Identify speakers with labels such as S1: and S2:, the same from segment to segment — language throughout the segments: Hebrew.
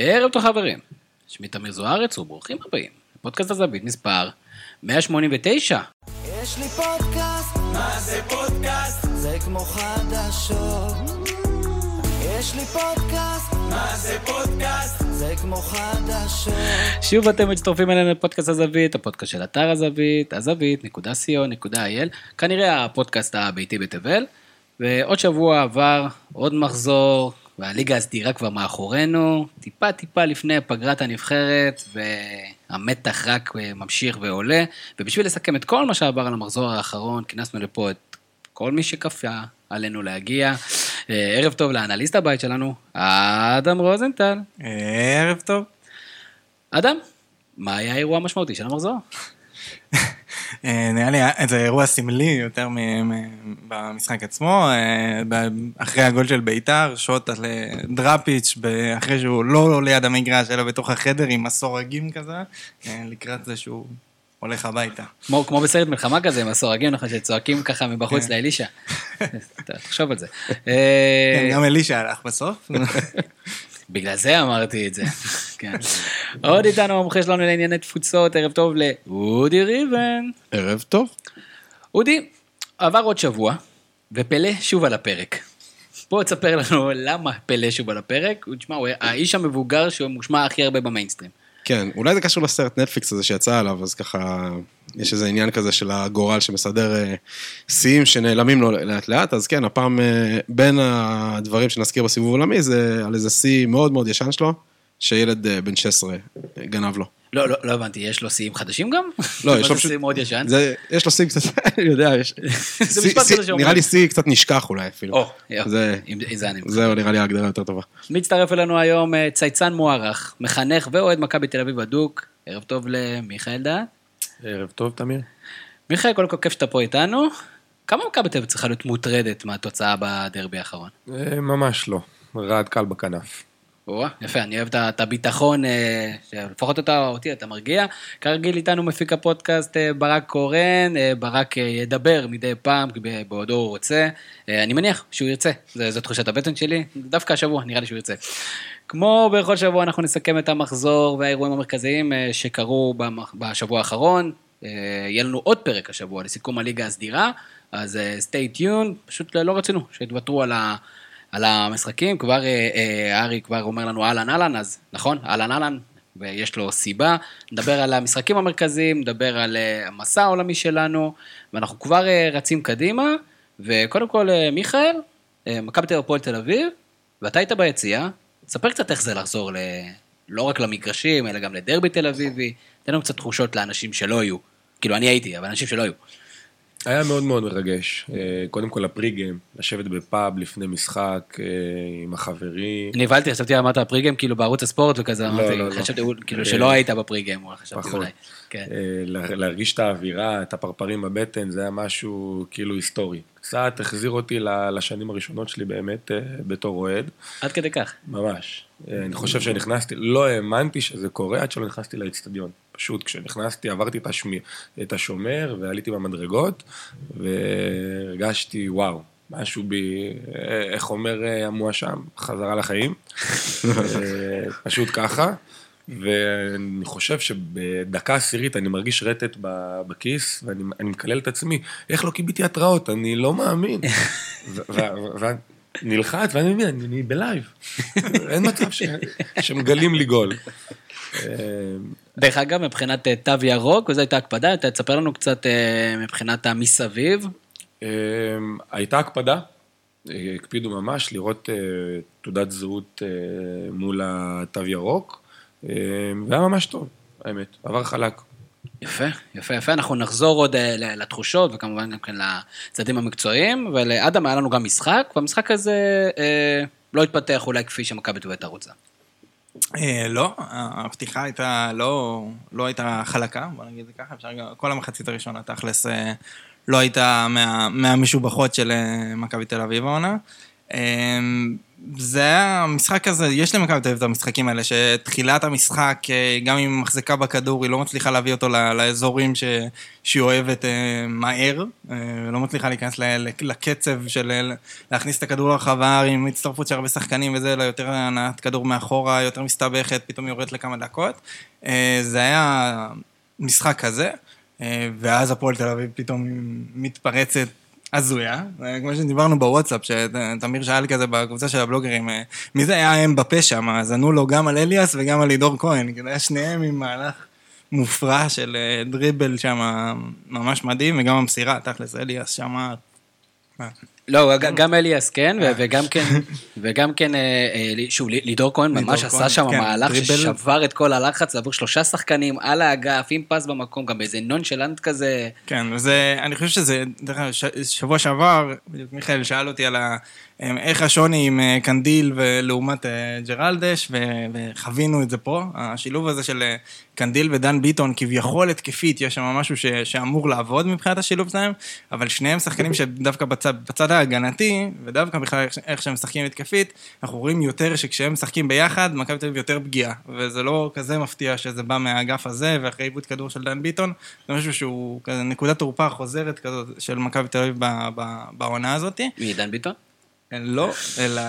S1: ערב טוב חברים, שמי תמיר זוארץ וברוכים הבאים לפודקאסט הזווית מספר 189.
S2: יש לי פודקאסט, מה זה פודקאסט? זה כמו חדשות. יש לי פודקאסט, מה זה פודקאסט? זה כמו חדשות.
S1: שוב אתם מצטרפים אלינו לפודקאסט הזווית, הפודקאסט של אתר הזווית, הזווית.co.il, כנראה הפודקאסט הביתי בתבל, ועוד שבוע עבר, עוד מחזור, והליגה הסדירה כבר מאחורינו, טיפה טיפה לפני פגרת הנבחרת, והמתח רק ממשיך ועולה, ובשביל לסכם את כל מה שעבר על המחזור האחרון, כינסנו לפה את כל מי שכפה עלינו להגיע. אה, ערב טוב לאנליסט הבית שלנו, אדם רוזנטל.
S3: ערב טוב.
S1: אדם, מה היה האירוע המשמעותי של המחזור?
S3: אה, נראה לי זה אירוע סמלי יותר במשחק עצמו. אה, אחרי הגול של ביתר, שוט על אה, דראפיץ', אחרי שהוא לא ליד המגרש, אלא בתוך החדר עם מסורגים כזה, אה, לקראת זה שהוא הולך הביתה.
S1: כמו, כמו בסרט מלחמה כזה, עם הסורגים, נכון, שצועקים ככה מבחוץ
S3: כן.
S1: לאלישע. תחשוב על זה.
S3: כן,
S1: אה,
S3: גם אלישע הלך בסוף.
S1: בגלל זה אמרתי את זה. כן. עוד איתנו המומחה שלנו לענייני תפוצות, ערב טוב לאודי ריבן.
S4: ערב טוב.
S1: אודי, עבר עוד שבוע, ופלא שוב על הפרק. בוא תספר לנו למה פלא שוב על הפרק. הוא, תשמע, הוא האיש המבוגר שמושמע הכי הרבה במיינסטרים.
S4: כן, אולי זה קשור לסרט נטפליקס הזה שיצא עליו, אז ככה, יש איזה עניין כזה של הגורל שמסדר אה, שיאים שנעלמים לו לאט לאט, אז כן, הפעם אה, בין הדברים שנזכיר בסיבוב העולמי זה על איזה שיא מאוד מאוד ישן שלו, שילד אה, בן 16 גנב לו.
S1: לא, לא, לא הבנתי, יש לו שיאים חדשים גם?
S4: לא, יש לו פשוט...
S1: שיא מאוד ישן.
S4: זה, יש לו שיא קצת, אני יודע, יש...
S1: זה משפט כזה שאומרים.
S4: נראה לי שיא קצת נשכח אולי אפילו.
S1: או, יופי,
S4: זה-
S1: אני...
S4: זהו, נראה לי ההגדרה יותר טובה.
S1: מצטרף אלינו היום אה, צייצן מוערך, מחנך ואוהד מכבי תל אביב הדוק. ערב טוב למיכאל דעת.
S5: ערב טוב, תמיר.
S1: מיכאל, קודם כל כיף שאתה פה איתנו. כמה מכבי תל אביב צריכה להיות מוטרדת מהתוצאה בדרבי האחרון?
S5: אה, ממש לא. רעד קל בכנף.
S1: יפה, אני אוהב את הביטחון, אה, שלפחות אתה, אותי אתה מרגיע. כרגיל איתנו מפיק הפודקאסט אה, ברק קורן, אה, ברק ידבר מדי פעם, בעודו הוא רוצה. אני מניח שהוא ירצה, זו זו תחושת הבטן שלי, דווקא השבוע נראה לי שהוא ירצה. כמו בכל שבוע אנחנו נסכם את המחזור והאירועים המרכזיים שקרו בשבוע האחרון. יהיה לנו עוד פרק השבוע לסיכום הליגה הסדירה, אז stay tuned, פשוט לא רצינו שיתוותרו על ה... על המשחקים, כבר אה, אה, ארי כבר אומר לנו אהלן אהלן, אז נכון, אהלן אהלן, ויש לו סיבה. נדבר על המשחקים המרכזיים, נדבר על אה, המסע העולמי שלנו, ואנחנו כבר אה, רצים קדימה, וקודם כל, אה, מיכאל, אה, מכבי תל הפועל תל אביב, ואתה היית ביציאה, ספר קצת איך זה לחזור ל... לא רק למגרשים, אלא גם לדרבי תל אביבי, תן לנו קצת תחושות לאנשים שלא היו. כאילו, אני הייתי, אבל אנשים שלא היו.
S5: היה מאוד מאוד מרגש. אה, קודם כל הפריגיים, לשבת בפאב לפני משחק אה, עם החברים.
S1: נבהלתי, חשבתי אמרת פריגם כאילו בערוץ הספורט וכזה,
S5: לא,
S1: אמרתי,
S5: לא, לא.
S1: חשבתי כאילו
S5: אה,
S1: שלא היית בפריגם, חשבתי. אולי. כן.
S5: לה- להרגיש את האווירה, את הפרפרים בבטן, זה היה משהו כאילו היסטורי. קצת החזיר אותי לשנים הראשונות שלי באמת אה, בתור אוהד.
S1: עד כדי כך.
S5: ממש. אה, אני חושב שנכנסתי, לא האמנתי שזה קורה עד שלא נכנסתי לאצטדיון. פשוט כשנכנסתי עברתי את, השמי, את השומר ועליתי במדרגות והרגשתי וואו, משהו בי, אה, איך אומר המואשם, חזרה לחיים. פשוט ככה. ואני חושב שבדקה עשירית אני מרגיש רטט בכיס, ואני אני מקלל את עצמי, איך לא קיביתי התראות, אני לא מאמין. נלחץ, ואני מבין, אני, אני בלייב. אין מצב ש, שמגלים לי גול. אה,
S1: דרך אגב, מבחינת אה, תו ירוק, וזו הייתה הקפדה, אתה תספר לנו קצת אה, מבחינת המסביב.
S5: הייתה הקפדה, הקפידו ממש לראות תעודת זהות מול התו ירוק, והיה ממש טוב, האמת, עבר חלק.
S1: יפה, יפה, יפה. אנחנו נחזור עוד אה, לתחושות, וכמובן גם כן לצדדים המקצועיים, ולאדם היה לנו גם משחק, והמשחק הזה אה, לא התפתח אולי כפי שמכבי תל אביב רוצה.
S3: אה, לא, הפתיחה הייתה, לא, לא הייתה חלקה, בוא נגיד את זה ככה, אפשר גם, כל המחצית הראשונה תכלס אה, לא הייתה מה, מהמשובחות של אה, מכבי תל אביב העונה. זה היה המשחק הזה, יש למכבי תל אביב את המשחקים האלה, שתחילת המשחק, אה, גם אם היא מחזיקה בכדור, היא לא מצליחה להביא אותו לאזורים ש, שהיא אוהבת אה, מהר, לא מצליחה להיכנס ל- לקצב של להכניס את הכדור לרחבה עם הצטרפות של הרבה שחקנים וזה, אלא יותר הנעת כדור מאחורה, יותר מסתבכת, פתאום יורדת לכמה דקות. זה היה משחק כזה, ואז הפועל תל אביב פתאום מתפרצת הזויה, אה, כמו שדיברנו בוואטסאפ, שתמיר שאל כזה בקבוצה של הבלוגרים, אה, מי זה היה הם בפה שם? אז ענו לו גם על אליאס וגם על לידור כהן, כאילו היה שניהם עם מהלך מופרע של אה, דריבל שם ממש מדהים, וגם המסירה, תכלס אליאס שם... אה,
S1: לא, ג- גם אליאס כן, ו- וגם כן, וגם כן, אה, אה, שוב, לי- לידור כהן ממש עשה שם
S3: כן,
S1: מהלך. ששבר את כל הלחץ עבור שלושה שחקנים על האגף, עם פס במקום, גם באיזה נונשלנט כזה.
S3: כן, וזה, אני חושב שזה, דרך אגב, שבוע שעבר, מיכאל שאל אותי על ה... אמ, איך השוני עם אה, קנדיל ולעומת אה, ג'רלדש, וחווינו את זה פה, השילוב הזה של אה, קנדיל ודן ביטון, כביכול התקפית, יש שם משהו ש- שאמור לעבוד מבחינת השילוב שלהם, אבל שניהם שחקנים שדווקא בצד, בצד ההגנתי, ודווקא בכלל איך שהם משחקים התקפית, אנחנו רואים יותר שכשהם משחקים ביחד, מכבי תל אביב יותר פגיעה, וזה לא כזה מפתיע שזה בא מהאגף הזה, ואחרי עיבוד כדור של דן ביטון, זה משהו שהוא כזה נקודת תורפה חוזרת כזאת של מכבי תל אביב בעונה הזאתי.
S1: מי, דן ביטון?
S3: לא, אלא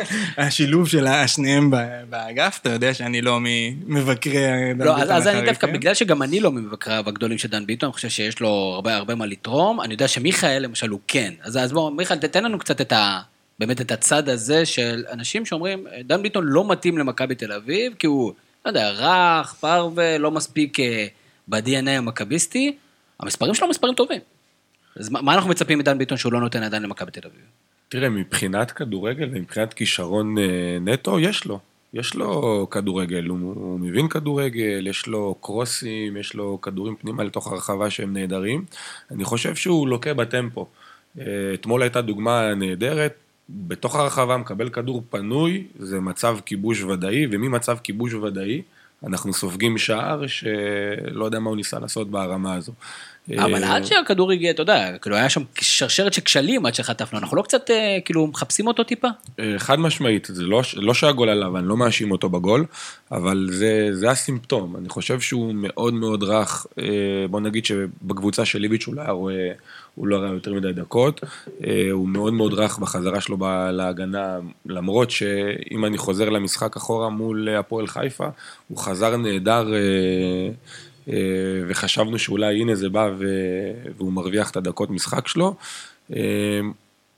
S3: השילוב של השניהם באגף, אתה יודע שאני לא ממבקרי דן
S1: לא,
S3: ביטון
S1: אז, אז אני דווקא. בגלל שגם אני לא ממבקריו הגדולים של דן ביטון, אני חושב שיש לו הרבה הרבה מה לתרום, אני יודע שמיכאל למשל הוא כן. אז, אז בוא, מיכאל, תתן לנו קצת את ה... באמת את הצד הזה של אנשים שאומרים, דן ביטון לא מתאים למכבי תל אביב, כי הוא, לא יודע, רך, פרווה, לא מספיק אה, ב-DNA המכביסטי, המספרים שלו מספרים טובים. אז מה, מה אנחנו מצפים מדן ביטון שהוא לא נותן עדיין למכבי תל אביב?
S5: תראה, מבחינת כדורגל ומבחינת כישרון אה, נטו, יש לו. יש לו כדורגל, הוא, הוא מבין כדורגל, יש לו קרוסים, יש לו כדורים פנימה לתוך הרחבה שהם נהדרים. אני חושב שהוא לוקה בטמפו. אה, אתמול הייתה דוגמה נהדרת, בתוך הרחבה מקבל כדור פנוי, זה מצב כיבוש ודאי, וממצב כיבוש ודאי, אנחנו סופגים שער שלא יודע מה הוא ניסה לעשות ברמה הזו.
S1: אבל
S5: אה,
S1: עד שהכדור הגיע, אתה יודע, כאילו היה שם שרשרת של כשלים עד שחטפנו, אנחנו לא קצת אה, כאילו מחפשים אותו טיפה?
S5: אה, חד משמעית, זה לא, לא שהגול עליו, אני לא מאשים אותו בגול, אבל זה, זה הסימפטום. אני חושב שהוא מאוד מאוד רך, בוא נגיד שבקבוצה של ליביץ' הוא לא היה רואה, הוא לא ראה יותר מדי דקות, הוא מאוד מאוד רך בחזרה שלו להגנה, למרות שאם אני חוזר למשחק אחורה מול הפועל חיפה, הוא חזר נהדר. אה, וחשבנו שאולי הנה זה בא והוא מרוויח את הדקות משחק שלו. אה,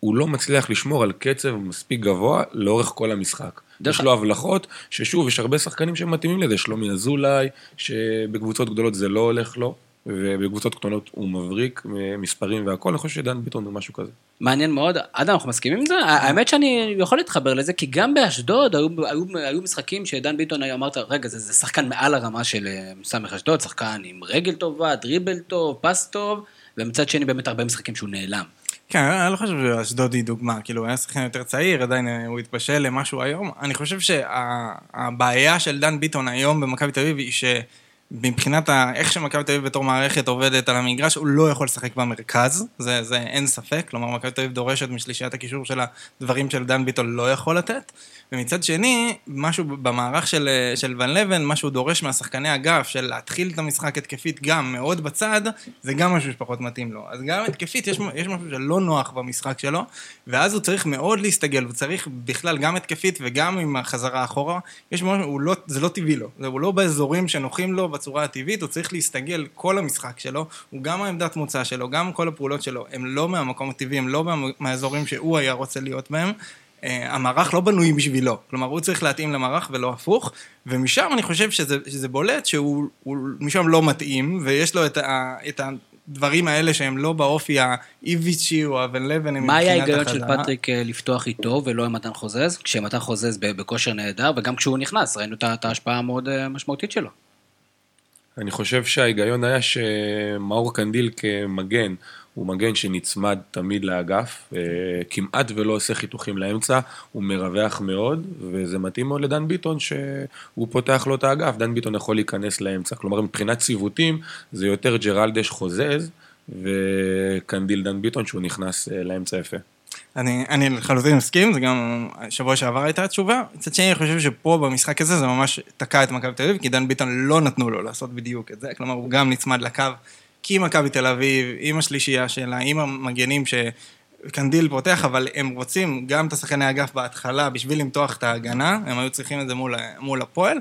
S5: הוא לא מצליח לשמור על קצב מספיק גבוה לאורך כל המשחק.
S1: דרך
S5: יש לו הבלחות, ששוב, יש הרבה שחקנים שמתאימים לזה, שלומי אזולאי, שבקבוצות גדולות זה לא הולך לו, ובקבוצות קטנות הוא מבריק מספרים והכל, אני חושב שדן ביטון הוא משהו כזה.
S1: מעניין מאוד, אדם, אנחנו מסכימים עם זה? האמת שאני יכול להתחבר לזה, כי גם באשדוד היו, היו, היו משחקים שדן ביטון היה, אמרת, רגע, זה, זה שחקן מעל הרמה של אה, סמך אשדוד, שחקן עם רגל טובה, דריבל טוב, פס טוב, ומצד שני באמת הרבה משחקים שהוא נעלם.
S3: כן, אני לא חושב שאשדוד היא דוגמה, כאילו, הוא היה שחקן יותר צעיר, עדיין אה, הוא התבשל למשהו היום. אני חושב שהבעיה של דן ביטון היום במכבי תל אביב היא שמבחינת ה... איך שמכבי תל אביב בתור מערכת עובדת על המגרש, הוא לא יכול לשחק במרכז, זה, זה אין ספק, כלומר, מכבי תל אביב דורשת משלישיית הקישור שלה דברים של דן ביטון לא יכול לתת. ומצד שני, משהו במערך של, אה, של ון לבן, מה שהוא דורש מהשחקני אגף, של להתחיל את המשחק התקפית גם מאוד בצד, זה גם משהו שפחות מתאים לו. אז גם התקפית, יש, יש משהו שלא נוח במשחק שלו, ואז הוא צריך מאוד להסתגל, הוא צריך בכלל גם התקפית וגם עם החזרה אחורה, יש משהו, לא, זה לא טבעי לו, הוא לא באזורים שנוחים לו בצורה הטבעית, הוא צריך להסתגל כל המשחק שלו, הוא גם העמדת מוצא שלו, גם כל הפעולות שלו, הם לא מהמקום הטבעי, הם לא מה- מהאזורים שהוא היה רוצה להיות בהם. Uh, המערך לא בנוי בשבילו, כלומר הוא צריך להתאים למערך ולא הפוך, ומשם אני חושב שזה, שזה בולט שהוא הוא משם לא מתאים, ויש לו את, ה, את הדברים האלה שהם לא באופי האיביצ'י או הבן לבן, הם
S1: מה היה
S3: מבחינת
S1: ההיגיון של
S3: החזרה.
S1: פטריק אה, לפתוח איתו ולא עם מתן חוזז? כשמתן חוזז בכושר נהדר, וגם כשהוא נכנס, ראינו את ההשפעה המאוד אה, משמעותית שלו.
S5: אני חושב שההיגיון היה שמאור קנדיל כמגן, הוא מגן שנצמד תמיד לאגף, אה, כמעט ולא עושה חיתוכים לאמצע, הוא מרווח מאוד, וזה מתאים מאוד לדן ביטון שהוא פותח לו את האגף, דן ביטון יכול להיכנס לאמצע, כלומר מבחינת ציוותים זה יותר ג'רלדש חוזז, וקנדיל דן ביטון שהוא נכנס אה, לאמצע יפה.
S3: אני, אני לחלוטין מסכים, זה גם שבוע שעבר הייתה התשובה. מצד שני, אני חושב שפה במשחק הזה זה ממש תקע את מכבי תל אביב, כי דן ביטון לא נתנו לו לעשות בדיוק את זה. כלומר, הוא גם נצמד לקו, כי מכבי תל אביב, עם השלישייה שלה, עם המגנים שקנדיל פותח, אבל הם רוצים גם את השחקני אגף בהתחלה בשביל למתוח את ההגנה, הם היו צריכים את זה מול, מול הפועל.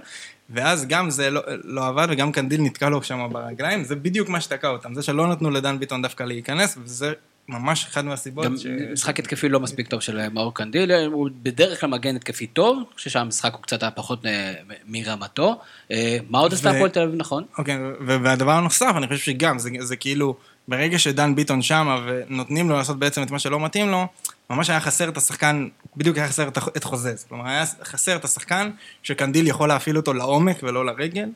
S3: ואז גם זה לא, לא עבד, וגם קנדיל נתקע לו שם ברגליים, זה בדיוק מה שתקע אותם. זה שלא נתנו לדן ביטון דווקא להיכנס, וזה ממש אחד מהסיבות
S1: גם
S3: ש...
S1: משחק התקפי לא מספיק טוב של מאור קנדיל, הוא בדרך כלל מגן התקפי טוב, אני חושב שהמשחק הוא קצת היה פחות אה, מרמתו. אה, מה עוד עשתה הפועל תל אביב נכון?
S3: אוקיי, והדבר הנוסף, אני חושב שגם, זה, זה כאילו, ברגע שדן ביטון שמה ונותנים לו לעשות בעצם את מה שלא מתאים לו, ממש היה חסר את השחקן, בדיוק היה חסר את, חוזז. כלומר, היה חסר את השחקן שקנדיל יכול להפעיל אותו לעומק ולא לרגל,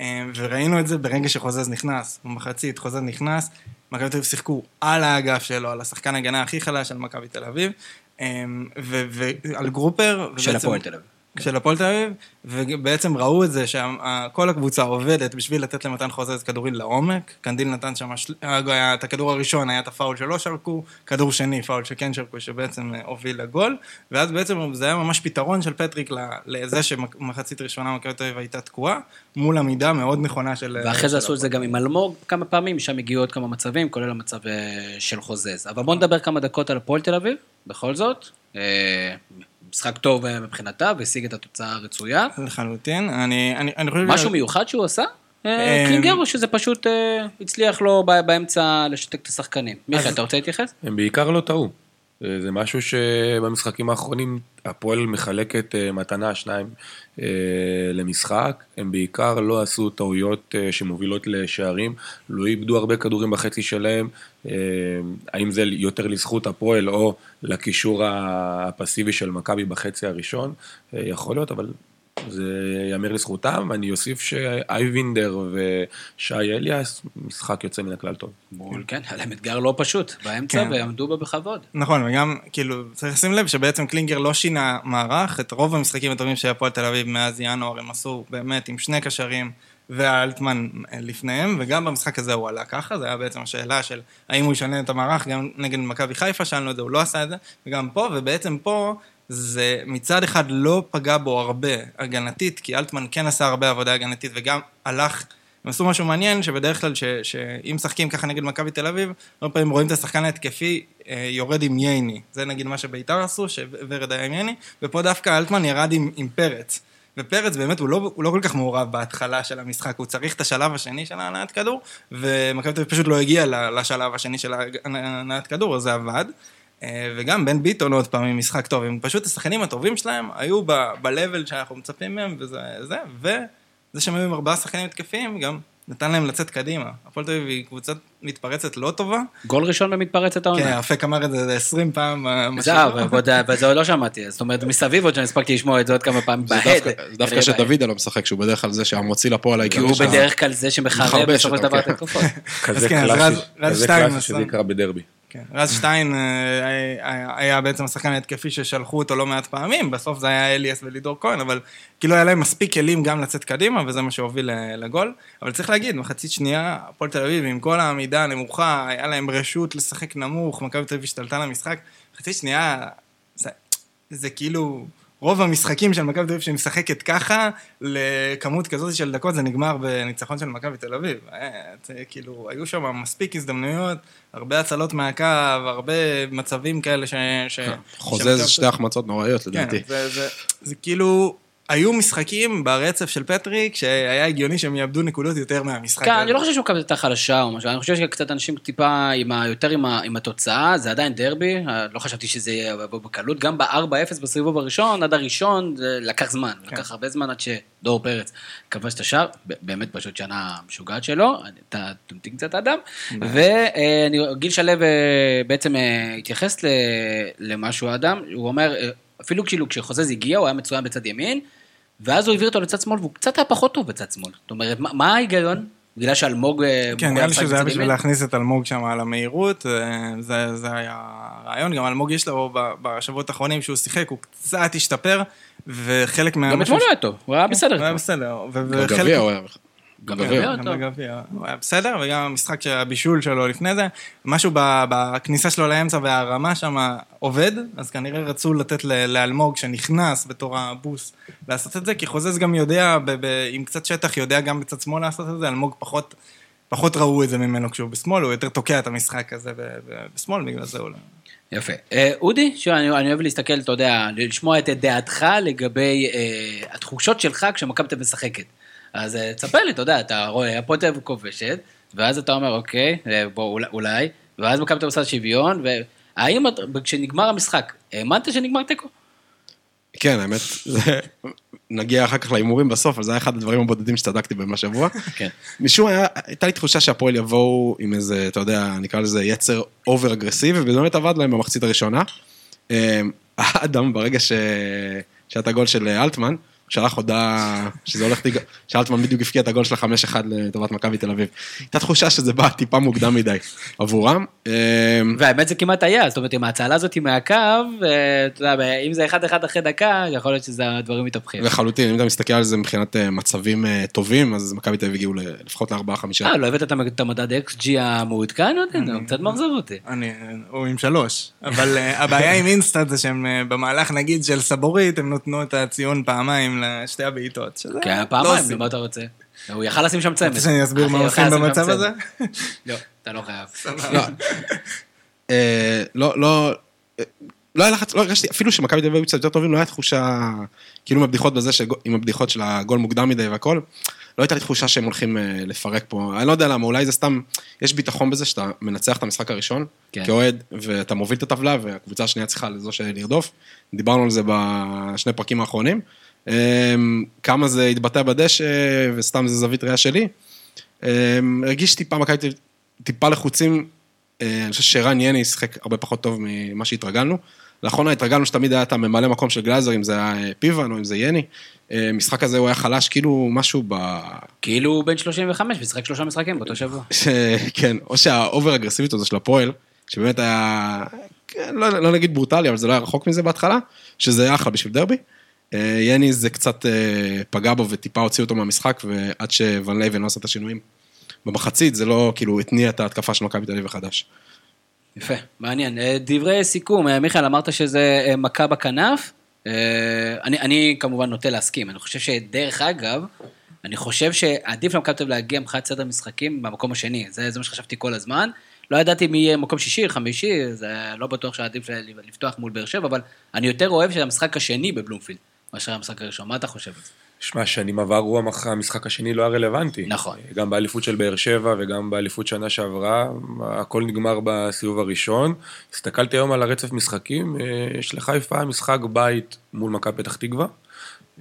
S3: אה, וראינו את זה ברגע שחוזז נכנס, במחצית חוזז נכנס, מכבי תל אביב שיחקו על האגף שלו, על השחקן הגנה הכי חלש של מכבי תל אביב, אה, ועל גרופר.
S1: של הפועל תל אביב.
S3: של הפועל תל אביב, ובעצם ראו את זה שכל הקבוצה עובדת בשביל לתת למתן חוזז כדורים לעומק. קנדיל נתן שם, של... את הכדור הראשון היה את הפאול שלא שרקו, כדור שני, פאול שכן שרקו, שבעצם אה, הוביל לגול, ואז בעצם זה היה ממש פתרון של פטריק לזה שמחצית ראשונה מכבי תל אביב הייתה תקועה, מול עמידה מאוד נכונה של...
S1: ואחרי זה עשו את זה גם עם אלמוג כמה פעמים, משם הגיעו עוד כמה מצבים, כולל המצב אה, של חוזז. אבל בואו נדבר כמה דקות על הפועל תל אביב, בכל זאת. משחק טוב אה, מבחינתה, והשיג את התוצאה הרצויה.
S3: לחלוטין, אני, אני, אני חושב...
S1: משהו מיוחד שהוא עשה? אה,
S3: אה,
S1: קלינגר, או שזה פשוט הצליח לו באמצע לשתק את השחקנים? מיכאל, אתה רוצה להתייחס?
S5: הם בעיקר לא טעו. זה משהו שבמשחקים האחרונים הפועל מחלקת מתנה שניים למשחק, הם בעיקר לא עשו טעויות שמובילות לשערים, לא איבדו הרבה כדורים בחצי שלהם, האם זה יותר לזכות הפועל או לקישור הפסיבי של מכבי בחצי הראשון, אה, יכול להיות, אבל זה ייאמר לזכותם, אני אוסיף שאייבינדר ושי אליאס, משחק יוצא מן הכלל טוב.
S1: מול, כן, היה להם אתגר לא פשוט באמצע,
S3: כן.
S1: ועמדו בה בכבוד.
S3: נכון, וגם, כאילו, צריך לשים לב שבעצם קלינגר לא שינה מערך, את רוב המשחקים הטובים של הפועל תל אביב מאז ינואר הם עשו באמת עם שני קשרים ואלטמן לפניהם, וגם במשחק הזה הוא עלה ככה, זה היה בעצם השאלה של האם הוא ישנה את המערך, גם נגד מכבי חיפה שאלנו את זה, הוא לא עשה את זה, וגם פה, ובעצם פה זה מצד אחד לא פגע בו הרבה הגנתית, כי אלטמן כן עשה הרבה עבודה הגנתית וגם הלך... הם עשו משהו מעניין, שבדרך כלל, שאם משחקים ככה נגד מכבי תל אביב, הרבה פעמים רואים את השחקן ההתקפי אה, יורד עם ייני. זה נגיד מה שביתר עשו, שוורד היה עם ייני, ופה דווקא אלטמן ירד עם, עם פרץ. ופרץ באמת, הוא לא, הוא לא כל כך מעורב בהתחלה של המשחק, הוא צריך את השלב השני של ההנעת כדור, ומכבי תל אביב פשוט לא הגיע לשלב השני של ההנעת כדור, אז זה עבד. אה, וגם בן ביטון עוד פעם עם משחק טוב, הם פשוט השחקנים הטובים שלהם היו ב-level שאנחנו מצפים מהם, וזה זה, וזה שהם היו עם ארבעה שחקנים התקפיים, גם נתן להם לצאת קדימה. הפועל תל אביב היא קבוצה מתפרצת לא טובה.
S1: גול ראשון במתפרצת
S3: כן,
S1: העונה.
S3: אפק אמר את זה 20 פעם.
S1: זהו, וזה עוד לא שמעתי, זאת אומרת, מסביב עוד שאני הספקתי לשמוע את זה עוד כמה פעמים
S4: זה
S1: בהד.
S4: דווקא- זה דווקא. שדוידה לא משחק, שהוא בדרך כלל זה שהמוציא לפועל
S1: כי
S4: העיקרי
S1: הוא. בדרך כלל זה שמחרב בסופו של דבר את
S4: כן.
S1: התקופות.
S5: כזה
S3: כן, אז
S5: קלאסי, כזה קלאסי שזה יקרה בדרבי.
S3: כן, רז שטיין אה, היה- היה בעצם השחקן ההתקפי ששלחו אותו לא מעט פעמים, בסוף זה היה אליאס ולידור כהן, אבל כאילו היה להם מספיק כלים גם לצאת קדימה, וזה מה שהוביל לגול. אבל צריך להגיד, מחצית שנייה, הפועל תל אביב עם כל העמידה הנמוכה, היה להם רשות לשחק נמוך, מכבי תל אביב השתלטה למשחק. מחצית שנייה, זה, זה כאילו... רוב המשחקים של מכבי תל אביב שמשחקת ככה, לכמות כזאת של דקות, זה נגמר בניצחון של מכבי תל אביב. אה, כאילו, היו שם מספיק הזדמנויות, הרבה הצלות מהקו, הרבה מצבים כאלה ש... ש
S4: חוזז שתי החמצות נוראיות
S3: כן,
S4: לדעתי.
S3: זה, זה, זה כאילו, היו משחקים ברצף של פטריק, שהיה הגיוני שהם יאבדו נקודות יותר מהמשחק.
S1: כן,
S3: הזה.
S1: אני לא חושב שמכבי הייתה חלשה או משהו, אני חושב שקצת אנשים טיפה עם ה- יותר עם ה- עם התוצאה, זה עדיין דרבי, אה, לא חשבתי שזה יבוא בקלות, גם ב-4-0 בסיבוב הראשון, עד הראשון, זה לקח זמן,
S3: כן.
S1: לקח הרבה זמן עד שדור פרץ כבש את השער, באמת פשוט שנה משוגעת שלו, אתה תמתין קצת אדם, וגיל שלו אה, בעצם אה, התייחס למשהו אדם, הוא אומר, אה, אפילו כאילו כשחוזז הגיע, הוא היה מצוין בצד ימין, ואז הוא העביר אותו לצד שמאל, והוא קצת היה פחות טוב בצד שמאל. זאת אומרת, מה, מה ההיגיון? בגלל שאלמוג... אה,
S3: כן, נראה לי שזה היה בשביל? להכניס את אלמוג שם על המהירות, אה, זה, זה היה הרעיון. גם אלמוג יש לו בשבועות האחרונים שהוא שיחק, הוא קצת השתפר, וחלק מה...
S1: גם אתמול הוא היה טוב, הוא היה בסדר.
S3: הוא היה. בסדר.
S4: בגביע הוא היה...
S1: גם
S3: כן,
S1: בגביע
S3: גם
S1: טוב.
S3: בגביע. הוא היה בסדר, וגם המשחק של הבישול שלו לפני זה, משהו ב- בכניסה שלו לאמצע והרמה שם עובד, אז כנראה רצו לתת לאלמוג שנכנס בתור הבוס לעשות את זה, כי חוזז גם יודע, ב- ב- עם קצת שטח, יודע גם בצד שמאל לעשות את זה, אלמוג פחות... פחות ראו את זה ממנו כשהוא בשמאל, הוא יותר תוקע את המשחק הזה ב- ב- בשמאל, בגלל זה הוא לא...
S1: יפה. אה, אודי, שוב, אני, אני אוהב להסתכל, אתה יודע, לשמוע את דעתך לגבי אה, התחושות שלך כשמכבי משחקת. אז אה, תספר לי, אתה יודע, אתה רואה, הפועל תל אביב כובשת, ואז אתה אומר, אוקיי, אה, בוא, אולי, ואז מכבי תל אביב שוויון, והאם כשנגמר המשחק, האמנת שנגמר תיקו?
S4: כן, האמת, זה... נגיע אחר כך להימורים בסוף, אבל זה היה אחד הדברים הבודדים שצדקתי בהם השבוע.
S1: כן.
S4: משום היה, הייתה לי תחושה שהפועל יבואו עם איזה, אתה יודע, נקרא לזה יצר over אגרסיבי, ובאמת עבד להם במחצית הראשונה. אה, האדם, ברגע ש... שהיה את הגול של אלטמן, שלח הודעה שזה הולך, ליג- שאלטמן בדיוק הפקיע את הגול של החמש אחד לטובת מכבי תל אביב. הייתה תחושה שזה בא טיפה מוקדם מדי עבורם. אה,
S1: והאמת זה כמעט היה, זאת אומרת, עם ההצלה הזאת מהקו, אה, אתה יודע, אם זה 1-1 אחרי דקה, יכול להיות שזה הדברים מתהפכים.
S4: לחלוטין, אם אתה מסתכל על זה מבחינת אה, מצבים אה, טובים, אז מכבי תל אביב הגיעו לפחות לארבעה חמישה.
S1: אה, לא הבאת את המ- את המדד XG המעודכן? הוא קצת מאכזב אותי.
S3: אני, הוא עם שלוש. אבל הבעיה עם אינסטאט זה שהם במהלך, נגיד, של סבורית, הם נתנו את הציון פעמיים לשתי הבעיטות. שזה
S1: כן,
S3: לא
S1: פעמיים,
S3: עושים.
S1: מה אתה רוצה? הוא יכל לשים שם צמד.
S3: רוצה שאני אסביר מה עושים במצב הזה?
S1: לא, אתה לא חייב.
S4: לא, אה, לא, לא, לא היה לחץ, לא הרגשתי, אפילו שמכבי תל אביב היו קצת יותר טובים, לא היה תחושה, כאילו עם הבדיחות בזה, עם הבדיחות של הגול מוקדם מדי והכל, לא הייתה לי תחושה שהם הולכים אה, לפרק פה, אני לא יודע למה, אולי זה סתם, יש ביטחון בזה שאתה מנצח את המשחק הראשון,
S1: כן.
S4: כאוהד, ואתה מוביל את הטבלה, והקבוצה השנייה צריכה לזו שלרדוף, דיברנו על זה בשני פרקים האחרונים, כמה זה התבטא בדשא, וסתם זה זווית ראייה שלי, אה, הרגיש טיפה מכבי תל אביב טיפה לחוצים, אה, אני חושב שרן יני שיחק הרבה פחות טוב ממה שהתרגלנו. לאחרונה התרגלנו שתמיד היה את הממלא מקום של גלאזר, אם זה היה אה, פיבן או אם זה יני. אה, משחק הזה הוא היה חלש, כאילו משהו ב...
S1: כאילו הוא בן 35 ושיחק שלושה משחקים באותו שבוע.
S4: כן, או שה over אגרסיבית הזו של הפועל, שבאמת היה, לא, לא נגיד ברוטלי, אבל זה לא היה רחוק מזה בהתחלה, שזה היה אחלה בשביל דרבי. אה, יני זה קצת אה, פגע בו וטיפה הוציא אותו מהמשחק, ועד שוואן לוון לא עשה את השינויים. במחצית זה לא כאילו התניע את ההתקפה של מכבי תל אביב מחדש.
S1: יפה, מעניין. אה, דברי סיכום, מיכאל, אמרת שזה מכה בכנף. אני, אני כמובן נוטה להסכים. אני חושב שדרך אגב, אני חושב שעדיף למכבי תל אביב להגיע מבחינת סדר משחקים במקום השני. זה, זה מה שחשבתי כל הזמן. לא ידעתי מי יהיה מקום שישי, חמישי, זה לא בטוח שעדיף לפתוח מול באר שבע, אבל אני יותר אוהב שהמשחק השני בבלומפילד, מאשר המשחק הראשון. מה אתה חושב על זה?
S5: שמע, שנים עברו המשחק השני לא היה רלוונטי.
S1: נכון.
S5: גם באליפות של באר שבע וגם באליפות שנה שעברה, הכל נגמר בסיבוב הראשון. הסתכלתי היום על הרצף משחקים, אה, יש לחיפה משחק בית מול מכבי פתח תקווה.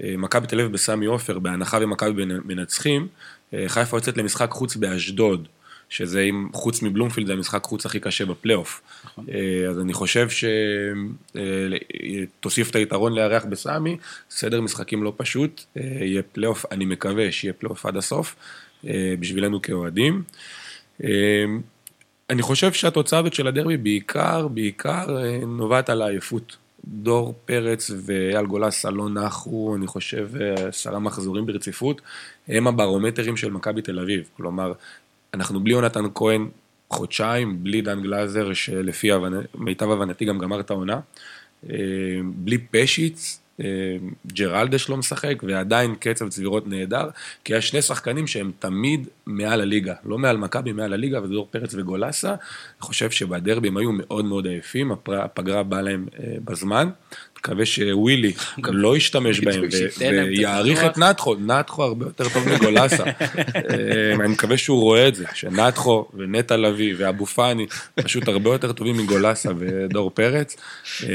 S5: אה, מכבי תל אביב בסמי עופר, בהנחה ומכבי מנצחים. אה, חיפה יוצאת למשחק חוץ באשדוד, שזה עם, חוץ מבלומפילד, זה המשחק חוץ הכי קשה בפלייאוף. אה, אז אני חושב שתוסיף את היתרון לארח בסמי, סדר משחקים לא פשוט, אה, יהיה פלייאוף, אני מקווה שיהיה פלייאוף עד הסוף, אה, בשבילנו כאוהדים. אה, אני חושב שהתוצאה הזאת של הדרבי בעיקר, בעיקר אה, נובעת על העייפות. דור פרץ ואייל גולסה לא נחו, אני חושב, אה, עשרה מחזורים ברציפות, הם הברומטרים של מכבי תל אביב. כלומר, אנחנו בלי יונתן כהן חודשיים, בלי דן גלאזר, שלפי. מיטב הבנתי גם גמר את העונה, אה, בלי פשיץ, אה, ג'רלדש לא משחק, ועדיין קצב צבירות נהדר, כי יש שני שחקנים שהם תמיד מעל הליגה, לא מעל מכבי, מעל הליגה, וזה דור פרץ וגולסה. אני חושב שבדרבי הם היו מאוד מאוד עייפים, הפגרה באה להם אה, בזמן. מקווה שווילי לא ישתמש בהם ויעריך. את נתחו, נתחו הרבה יותר טוב מגולסה. אה, אני מקווה שהוא רואה את זה, שנתחו ונטע לביא ואבו פאני פשוט הרבה יותר טובים מגולסה ודור פרץ. אה,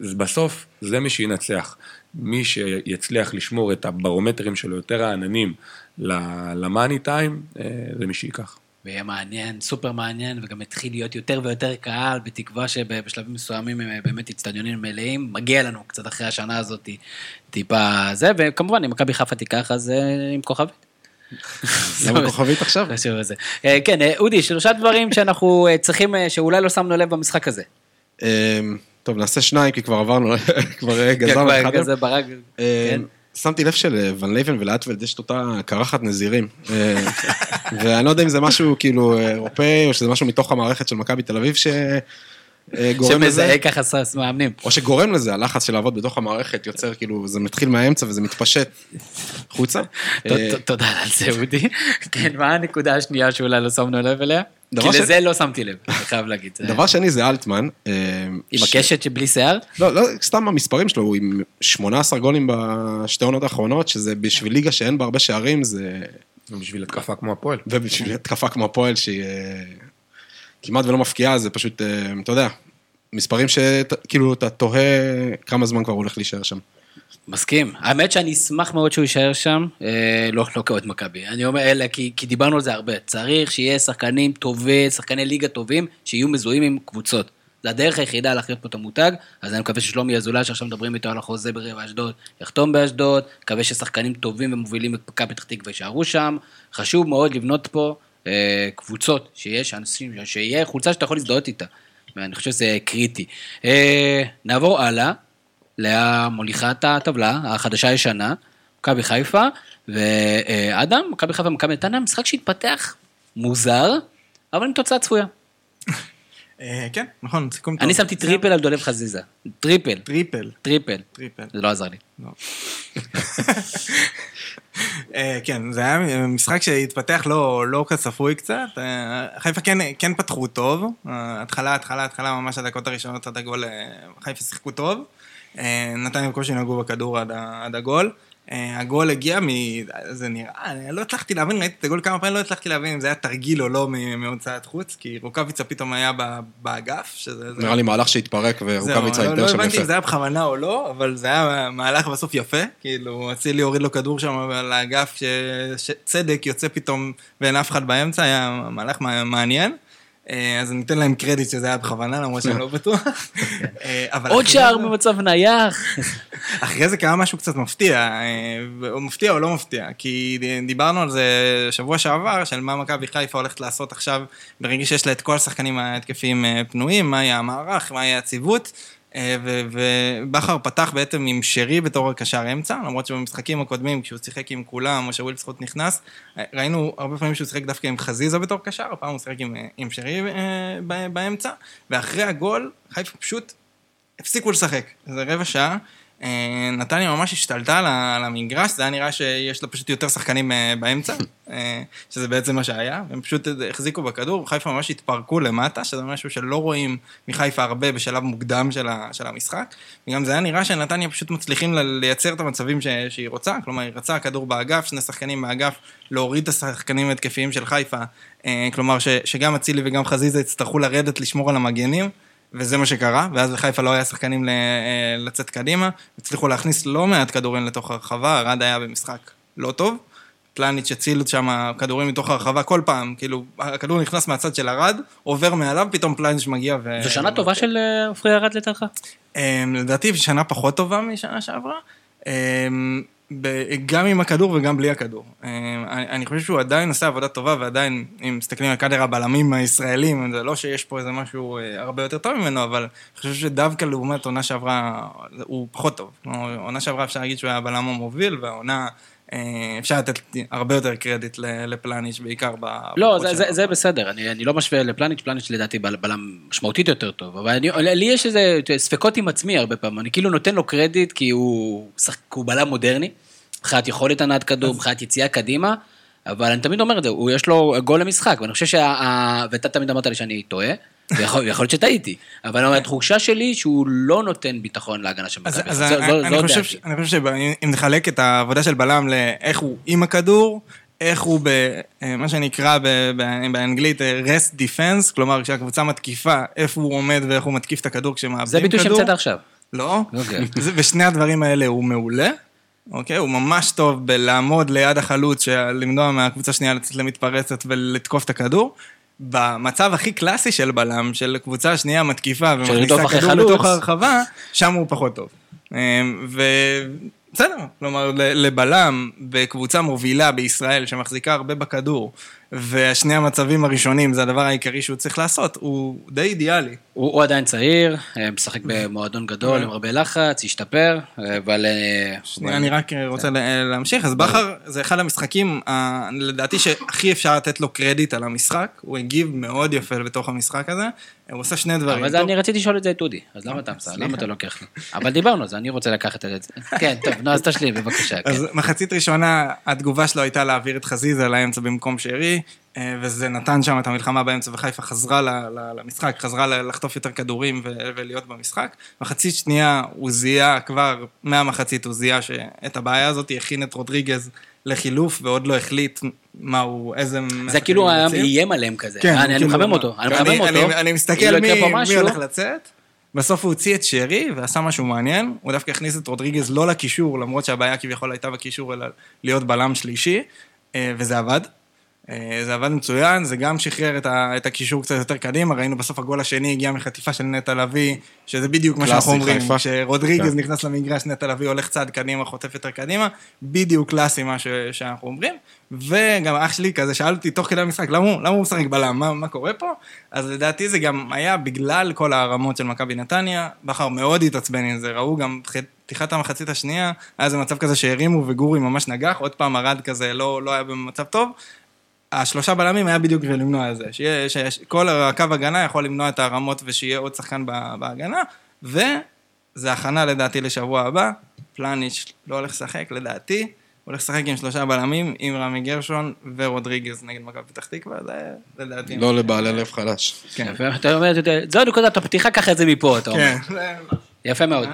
S5: ובסוף זה מי שינצח. מי שיצליח לשמור את הברומטרים שלו יותר העננים למאני טיים, אה, זה מי שייקח.
S1: ויהיה מעניין, סופר מעניין, וגם התחיל להיות יותר ויותר קהל, בתקווה שבשלבים מסוימים הם באמת אצטדיונים מלאים. מגיע לנו קצת אחרי השנה הזאת טיפה זה, וכמובן, אם מכבי חיפה תיקח, אז אה, עם כוכבית.
S4: למה כוכבית עכשיו?
S1: אה, כן, אה, אודי, שלושה דברים שאנחנו אה, צריכים, אה, שאולי לא שמנו לב במשחק הזה.
S4: אה, טוב, נעשה שניים, כי כבר עברנו, כבר אה, גזרנו אחד. שמתי לב שלוואן לוון וללאוטוולד יש את אותה קרחת נזירים. אה, ואני לא יודע אם זה משהו כאילו אירופאי, או שזה משהו מתוך המערכת של מכבי תל אביב שגורם לזה.
S1: שמזהה ככה סרס מאמנים.
S4: או שגורם לזה, הלחץ של לעבוד בתוך המערכת יוצר כאילו, זה מתחיל מהאמצע וזה מתפשט החוצה.
S1: ת- תודה על זה, אודי. כן, מה הנקודה השנייה שאולי לא שמנו לב אליה? כי
S4: ש-
S1: לזה לא שמתי לב, אני חייב להגיד. זה-
S4: דבר שני זה אלטמן. אה,
S1: עם
S4: ש-
S1: הקשת שבלי שיער?
S4: לא, לא, סתם המספרים שלו, הוא עם 18 גולים בשתי עונות האחרונות, שזה בשביל ליגה שאין בה הרבה שערים, זה...
S5: בשביל התקפה כמו הפועל.
S4: ובשביל התקפה כמו הפועל, שהיא אה, כמעט ולא מפקיעה, זה פשוט, אה, אתה יודע, מספרים שכאילו אתה תוהה כמה זמן כבר הוא הולך להישאר שם.
S1: מסכים. האמת שאני אשמח מאוד שהוא יישאר שם, אה, לא, לא כאוהד מכבי. אני אומר, אלא כי, כי דיברנו על זה הרבה. צריך שיהיה שחקנים טובים, שחקני ליגה טובים, שיהיו מזוהים עם קבוצות. זה הדרך היחידה להחיות פה את המותג, אז אני מקווה ששלומי אזולאי, שעכשיו מדברים איתו על החוזה ברבע אשדוד, יחתום באשדוד, מקווה ששחקנים טובים ומובילים את מכבי פתח תקווה יישארו שם. חשוב מאוד לבנות פה אה, קבוצות, שיש אנשים, שיהיה חולצה שאתה יכול להזדהות איתה. ואני חושב שזה קריטי. אה, נעבור הלאה. לאה מוליכה את הטבלה, החדשה-ישנה, מכבי חיפה, ואדם, מכבי חיפה ומכבי נתניה, משחק שהתפתח מוזר, אבל עם תוצאה צפויה.
S3: אה, כן, נכון, סיכום טוב.
S1: אני שמתי טריפל על דולב חזיזה. טריפל,
S3: טריפל.
S1: טריפל.
S3: טריפל.
S1: זה לא עזר לי.
S3: אה, כן, זה היה משחק שהתפתח לא, לא כצפוי קצת. אה, חיפה כן, כן פתחו טוב. התחלה, התחלה, התחלה, ממש הדקות הראשונות עד הגול, חיפה שיחקו טוב. אה, נתניה בקושי נגעו בכדור עד, עד הגול. אה, הגול הגיע מ... זה נראה, אני לא הצלחתי להבין, ראיתי את הגול כמה פעמים, לא הצלחתי להבין אם זה היה תרגיל או לא מהוצאת חוץ, כי רוקאביצה פתאום היה באגף, שזה... זה-
S4: נראה לי מהלך שהתפרק ורוקאביצה
S3: זהו, לא-
S4: יותר
S3: לא
S4: שם
S3: הבנתי אם
S4: יפה.
S3: זה היה בכוונה או לא, אבל זה היה מהלך בסוף יפה. כאילו, אצילי הוריד לו כדור שם על האגף, שצדק יוצא פתאום ואין אף אחד באמצע, היה מהלך מע- מעניין. אה, אז אני אתן להם קרדיט שזה היה בכוונה, למרות שאני לא בטוח. אה,
S1: עוד שער במצב נייח.
S3: אחרי זה קרה משהו קצת מפתיע, אה, או מפתיע או לא מפתיע, כי דיברנו על זה שבוע שעבר, של מה מכבי חיפה הולכת לעשות עכשיו, ברגע שיש לה את כל השחקנים ההתקפיים פנויים, מה יהיה המערך, מה יהיה הציוות, ו- ובכר פתח בעצם עם שרי בתור קשר אמצע, למרות שבמשחקים הקודמים, כשהוא שיחק עם כולם, או שווילסקוט נכנס, אה, ראינו הרבה פעמים שהוא שיחק דווקא עם חזיזה בתור קשר, הפעם הוא שיחק עם, אה, עם שרי אה, באמצע, ואחרי הגול, חיפה פשוט הפסיקו לשחק. זה רבע שעה. אה, נתניה ממש השתלטה על המגרש, זה היה נראה שיש לה פשוט יותר שחקנים אה, באמצע, אה, שזה בעצם מה שהיה, הם פשוט החזיקו בכדור, חיפה ממש התפרקו למטה, שזה משהו שלא רואים מחיפה הרבה בשלב מוקדם של, המשחק, וגם זה היה נראה שנתניה פשוט מצליחים לייצר את המצבים שהיא רוצה, כלומר היא רצה כדור באגף, שני שחקנים באגף, להוריד את השחקנים ההתקפיים של חיפה, כלומר שגם אצילי וגם חזיזה יצטרכו לרדת לשמור על המגנים, וזה מה שקרה, ואז לחיפה לא היה שחקנים ל- אה, לצאת קדימה, הצליחו להכניס לא מעט כדורים לתוך הרחבה, ארד היה במשחק לא טוב, פלניץ' הציל שם כדורים מתוך הרחבה כל פעם, כאילו, הכדור נכנס מהצד של ארד, עובר מעליו, פתאום פלניץ' מגיע ו...
S1: זו שנה טובה של אה, עופרי ארד לדעתך?
S3: אה, לדעתי שנה פחות טובה משנה שעברה. גם עם הכדור וגם בלי הכדור. אה, אני חושב שהוא עדיין עושה עבודה טובה, ועדיין, אם מסתכלים על קאדר הבלמים הישראלים, זה לא שיש פה איזה משהו אה, הרבה יותר טוב ממנו, אבל אני חושב שדווקא לעומת עונה שעברה, הוא פחות טוב. עונה שעברה אפשר להגיד שהוא היה הבלם המוביל, והעונה... אה, אפשר לתת הרבה יותר קרדיט לפלניץ', בעיקר ב...
S1: לא, זה, זה. זה בסדר, אני, אני לא משווה לפלניץ', פלניץ' לדעתי בל- בלם משמעותית יותר טוב, אבל אני, לי יש איזה ספקות עם עצמי הרבה פעמים, אני כאילו נותן לו קרדיט כי הוא, שח- הוא בלם מודרני, מבחינת יכולת הנעת כדור, מבחינת יציאה קדימה, אבל אני תמיד אומר את זה, הוא יש לו גול למשחק, ואני חושב שה... ואתה תמיד אמרת לי שאני טועה, ויכול להיות שטעיתי, אבל התחושה שלי שהוא לא נותן ביטחון להגנה של מכבי,
S3: אז
S1: זו-
S3: אני,
S1: זו-
S3: אני,
S1: זו
S3: חושב,
S1: דעתי.
S3: ש- אני חושב שאם נחלק את העבודה של בלם לאיך הוא עם הכדור, איך הוא במה שנקרא ב, ב, באנגלית אה, rest defense, כלומר כשהקבוצה מתקיפה, איפה הוא עומד ואיך הוא מתקיף את הכדור כשמאבדים
S1: זה ביטוי
S3: כדור.
S1: שהמצאת עכשיו.
S3: לא,
S1: אוקיי.
S3: זה- בשני הדברים האלה הוא מעולה. אוקיי, הוא ממש טוב בלעמוד ליד החלוץ, למנוע מהקבוצה השנייה לצאת למתפרצת ולתקוף את הכדור. במצב הכי קלאסי של בלם, של קבוצה שנייה מתקיפה ומכניסה כדור. לתוך הרחבה, שם הוא פחות טוב. אמ, ובסדר, כלומר, לבלם בקבוצה מובילה בישראל, שמחזיקה הרבה בכדור, ושני המצבים הראשונים זה הדבר העיקרי שהוא צריך לעשות, הוא די אידיאלי.
S1: הוא, הוא עדיין צעיר, אה, משחק במועדון גדול עם הרבה לחץ, השתפר, אה, אבל... אה,
S3: שנייה, אני רק רוצה לה- להמשיך. אז בכר זה אחד המשחקים, לדעתי, שהכי אפשר לתת לו קרדיט על המשחק. הוא הגיב מאוד יפה בתוך המשחק הזה. הוא עושה שני דברים.
S1: אבל אני רציתי לשאול את זה את אודי, אז למה אתה? למה אתה לוקח לי? אבל דיברנו על זה, אני רוצה לקחת את זה. כן, טוב, נו, אז תשלים, בבקשה. כן.
S3: אז מחצית ראשונה, התגובה שלו הייתה להעביר את חזיזה לאמצע במקום שרי, אה, וזה נתן שם את המלחמה באמצע, וחיפה חזרה למשחק, חזרה לחטוף יותר כדורים ולהיות במשחק. מחצית שנייה הוא זיהה, כבר מהמחצית הוא זיהה שאת הבעיה הזאת, הכין את רודריגז לחילוף, ועוד לא החליט מה הוא, איזה...
S1: זה כאילו היה. איים עליהם כזה.
S3: כן,
S1: אני
S3: כאילו,
S1: מחמם אותו, אני מחמם אותו.
S3: אני- מסתכל
S1: לא
S3: מי הולך לצאת. בסוף הוא הוציא את שרי ועשה משהו מעניין, הוא דווקא הכניס את רודריגז לא לקישור, למרות שהבעיה כביכול הייתה בקישור, אלא להיות בלם שלישי, אה, וזה עבד. אה, זה עבד מצוין, זה גם שחרר את, ה, את הקישור קצת יותר קדימה, ראינו בסוף הגול השני הגיע מחטיפה של נטע לביא, שזה בדיוק מה שאנחנו אומרים,
S4: חיפה.
S3: כשרודריגז
S4: כן.
S3: נכנס למגרש, נטע לביא הולך צעד קדימה, חוטף יותר קדימה, בדיוק קלאסי מה ש, שאנחנו אומרים, וגם אח שלי כזה שאל אותי תוך כדי המשחק, למה למה הוא משחק בלם, מה, מה קורה פה? אז לדעתי זה גם היה בגלל כל הרמות של מכבי נתניה, בכר מאוד התעצבן עם זה, ראו גם פתיחת המחצית השנייה, היה איזה מצב כזה שהרימו וגורי ממש נגח, עוד פעם ארד כזה לא, לא היה במצב טוב. השלושה בלמים היה בדיוק בשביל למנוע את זה, שיהיה, שכל הקו הגנה יכול למנוע את הרמות ושיהיה עוד שחקן ב- בהגנה, וזה הכנה לדעתי לשבוע הבא, פלניץ' לא הולך לשחק לדעתי, הוא הולך לשחק עם שלושה בלמים, עם רמי גרשון ורודריגז נגד מכבי פתח תקווה, זה לדעתי.
S4: לא לבעלי לב חלש.
S3: כן.
S1: אתה אומר, זו נקודת הפתיחה, קח את זה מפה, אתה אומר.
S3: כן.
S1: יפה מאוד.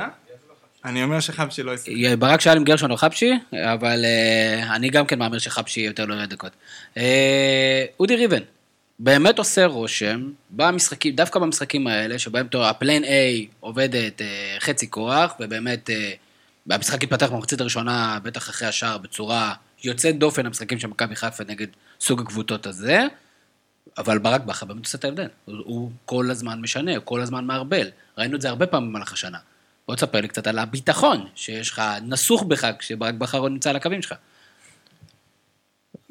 S3: אני אומר שחבשי לא ישחק.
S1: ברק שאל אם גרשון או חבשי, אבל אה, אני גם כן מהמר שחבשי יותר לא ירד דקות. אה, אודי ריבן, באמת עושה רושם, במשחקים, דווקא במשחקים האלה, שבהם הפלן A עובדת אה, חצי כוח, ובאמת, המשחק התפתח במחצית הראשונה, בטח אחרי השער, בצורה יוצאת דופן, המשחקים של מכבי חיפה נגד סוג הקבוצות הזה, אבל ברק בכר באמת עושה את ההבדל. הוא, הוא כל הזמן משנה, הוא כל הזמן מערבל. ראינו את זה הרבה פעמים במהלך השנה. בוא תספר לי קצת על הביטחון שיש לך, נסוך בך כשברק בכר עוד נמצא על הקווים שלך.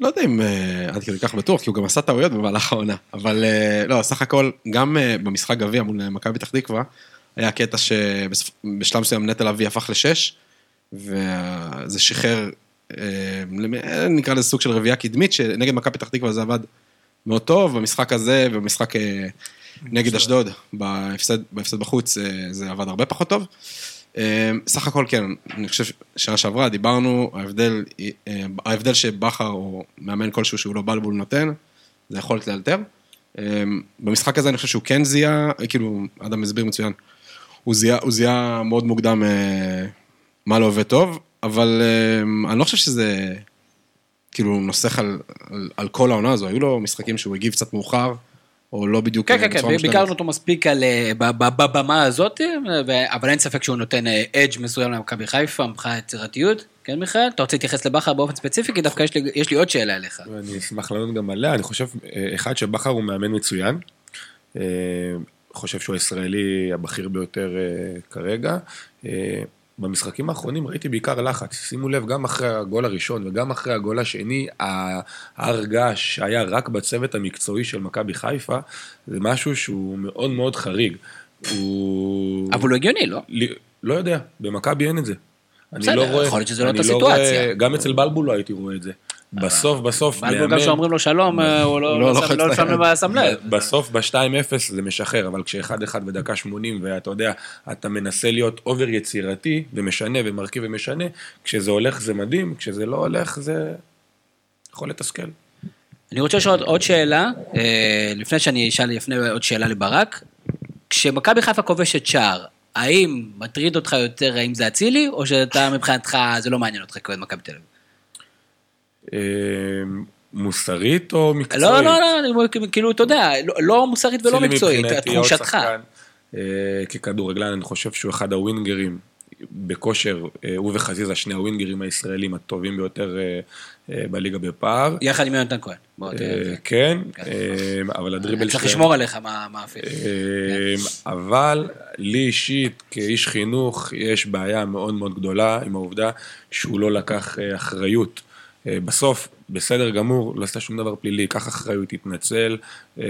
S4: לא יודע אם אה, עד כדי כך בטוח, כי הוא גם עשה טעויות במהלך העונה. אבל אה, לא, סך הכל, גם אה, במשחק גביע מול מכבי פתח תקווה, היה קטע שבשלב מסוים נטע לביא הפך לשש, וזה שחרר, נקרא לזה סוג של רביעייה קדמית, שנגד מכבי פתח תקווה זה עבד מאוד טוב, במשחק הזה ובמשחק אה, נגד אשדוד, בהפסד, בהפסד בחוץ, אה, זה עבד הרבה פחות טוב. אה, סך הכל כן, אני חושב שנה שעברה דיברנו, ההבדל, אה, ההבדל שבכר או מאמן כלשהו שהוא לא בלבול נותן, זה יכולת לאלתר. במשחק הזה אני חושב שהוא כן זיהה, כאילו, אדם הסביר מצוין, הוא זיהה, הוא זיהה מאוד מוקדם מה לא עובד טוב, אבל אני לא חושב שזה כאילו נוסח על, על, על כל העונה הזו, היו לו משחקים שהוא הגיב קצת מאוחר, או לא בדיוק
S1: כן,
S4: אה,
S1: כן, כן. ביקרנו אותו מספיק על, אה, ב- ב- בבמה הזאת, אה, ו- אבל אין ספק שהוא נותן אדג' מסוים למכבי חיפה, מבחינת יצירתיות. כן, מיכאל? אתה רוצה להתייחס לבכר באופן ספציפי? כי דווקא יש לי- יש לי עוד שאלה אליך.
S5: ואני אשמח לענות גם עליה, אני חושב, אה, אחד, שבכר הוא מאמן מצוין. אה, חושב שהוא הישראלי הבכיר ביותר אה, כרגע. במשחקים האחרונים ראיתי בעיקר לחץ. שימו לב, גם אחרי הגול הראשון וגם אחרי הגול השני, ה- ההר געש שהיה רק בצוות המקצועי של מכבי חיפה, זה משהו שהוא מאוד מאוד חריג. הוא...
S1: אבל הוא הגיוני, לא?
S5: לי- לא יודע, במכבי אין את זה. אני
S1: בסדר,
S5: לא רואה-
S1: יכול להיות שזה לא
S5: אני
S1: אותה
S5: רואה-
S1: סיטואציה.
S5: גם אצל בלבול לא הייתי רואה את זה. בסוף, בסוף,
S1: בלבול גם כשאומרים לו שלום, אה, הוא לא-
S4: לא
S1: לא שם- לא שם. לב.
S5: בסוף ב-2-0 זה משחרר, אבל כש-1-1 בדקה 80, ואתה יודע, אתה מנסה להיות אובר יצירתי, ומשנה ומרכיב ומשנה, כשזה הולך זה מדהים, כשזה לא הולך זה יכול לתסכל.
S1: אני רוצה לשאול עוד שאלה, אה, לפני שאני אשאל, אפנה עוד שאלה לברק. כשמכבי חיפה כובשת שער, האם מטריד אותך יותר האם זה אצילי, או שאתה מבחינתך, זה לא מעניין אותך כאוהד מכבי תל אביב?
S5: אה, מוסרית או מקצועית?
S1: לא, לא, לא, אני- כאילו, אתה יודע, לא- לא מוסרית ולא מקצועית, תחושתך.
S5: אה, ככדורגלן, אני חושב שהוא אחד הווינגרים בכושר, אה, הוא וחזיזה, שני הווינגרים הישראלים הטובים ביותר אה, אה, בליגה בפער.
S1: יחד עם יונתן כהן.
S5: אה. כן,
S1: כן.
S5: אה, אבל הדריבל
S1: צריך לשמור עליך מה אפילו.
S5: אה, אבל לי אישית, כאיש חינוך, יש בעיה מאוד מאוד גדולה עם העובדה שהוא לא לקח אה, אחריות אה, בסוף, בסדר גמור, לא עשית שום דבר פלילי, קח אחריות, תתנצל. אה,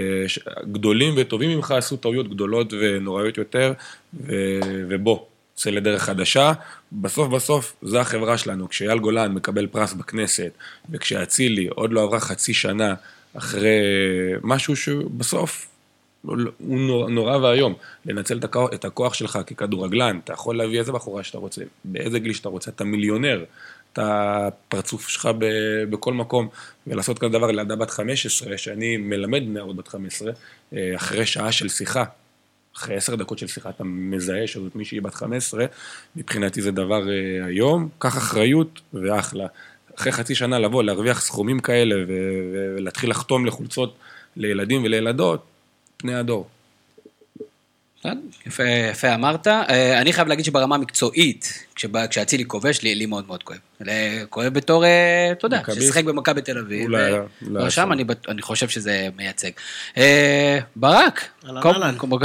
S5: גדולים וטובים ממך עשו טעויות גדולות ונוראיות יותר, ו- ובוא, צא לדרך חדשה. בסוף בסוף, זו החברה שלנו. כשאייל גולן מקבל פרס בכנסת, וכשאצילי עוד לא עברה חצי שנה אחרי משהו שבסוף הוא נורא, נורא ואיום. לנצל את הכוח, את הכוח שלך ככדורגלן, אתה יכול להביא איזה בחורה שאתה רוצה, באיזה גיל שאתה רוצה, אתה מיליונר, אתה פרצוף שלך בכל מקום, ולעשות כזה דבר לילדה בת 15, שאני מלמד נערות בת 15, אה, אחרי שעה של שיחה, אחרי עשר דקות של שיחה אתה מזהה שזאת מישהי בת 15, מבחינתי זה דבר אה, היום, קח אחריות ואחלה. אחרי חצי שנה לבוא, להרוויח סכומים כאלה ולהתחיל לחתום לחולצות לילדים ולילדות, פני הדור.
S1: בסדר, יפה, יפה אמרת. אה, אני חייב להגיד שברמה המקצועית, כשאצילי כובש, לי, לי מאוד מאוד כואב. כואב בתור, אה, אתה יודע? ששיחק במכבי תל אביב.
S5: אולי-
S1: אה,
S5: אולי
S1: שם
S5: עשה.
S1: אני, אני חושב שזה מייצג. ברק.
S6: אהלן,
S1: קום-
S6: אהלן.
S1: קום-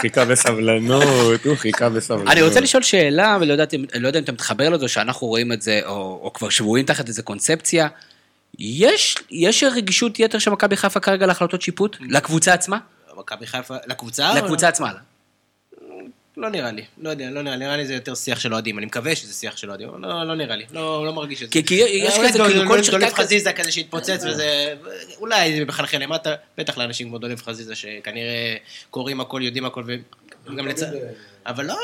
S5: חיכה בסבלנות, הוא חיכה בסבלנות.
S1: אני רוצה לשאול שאלה, ולא לא יודע אם אתה מתחבר לזה, שאנחנו רואים את זה, או, או כבר שבויים תחת איזה קונספציה. יש, יש רגישות יתר של מכבי חיפה כרגע להחלטות שיפוט? לקבוצה עצמה?
S6: מכבי חיפה, לקבוצה?
S1: לקבוצה עצמה.
S6: לא נראה לי, לא יודע, לא נראה לי, נראה לי זה יותר שיח של אוהדים, אני מקווה שזה שיח של אוהדים, לא, לא נראה לי, לא, לא מרגיש את זה.
S1: כי- כי יש כזה,
S6: דול-
S1: כאילו, כל שחקן
S6: דולב חזיזה כזה שהתפוצץ וזה, אולי זה מחלחל למטה, בטח לאנשים כמו דולב חזיזה שכנראה קוראים הכל, יודעים הכל, וגם לצ... אבל לא,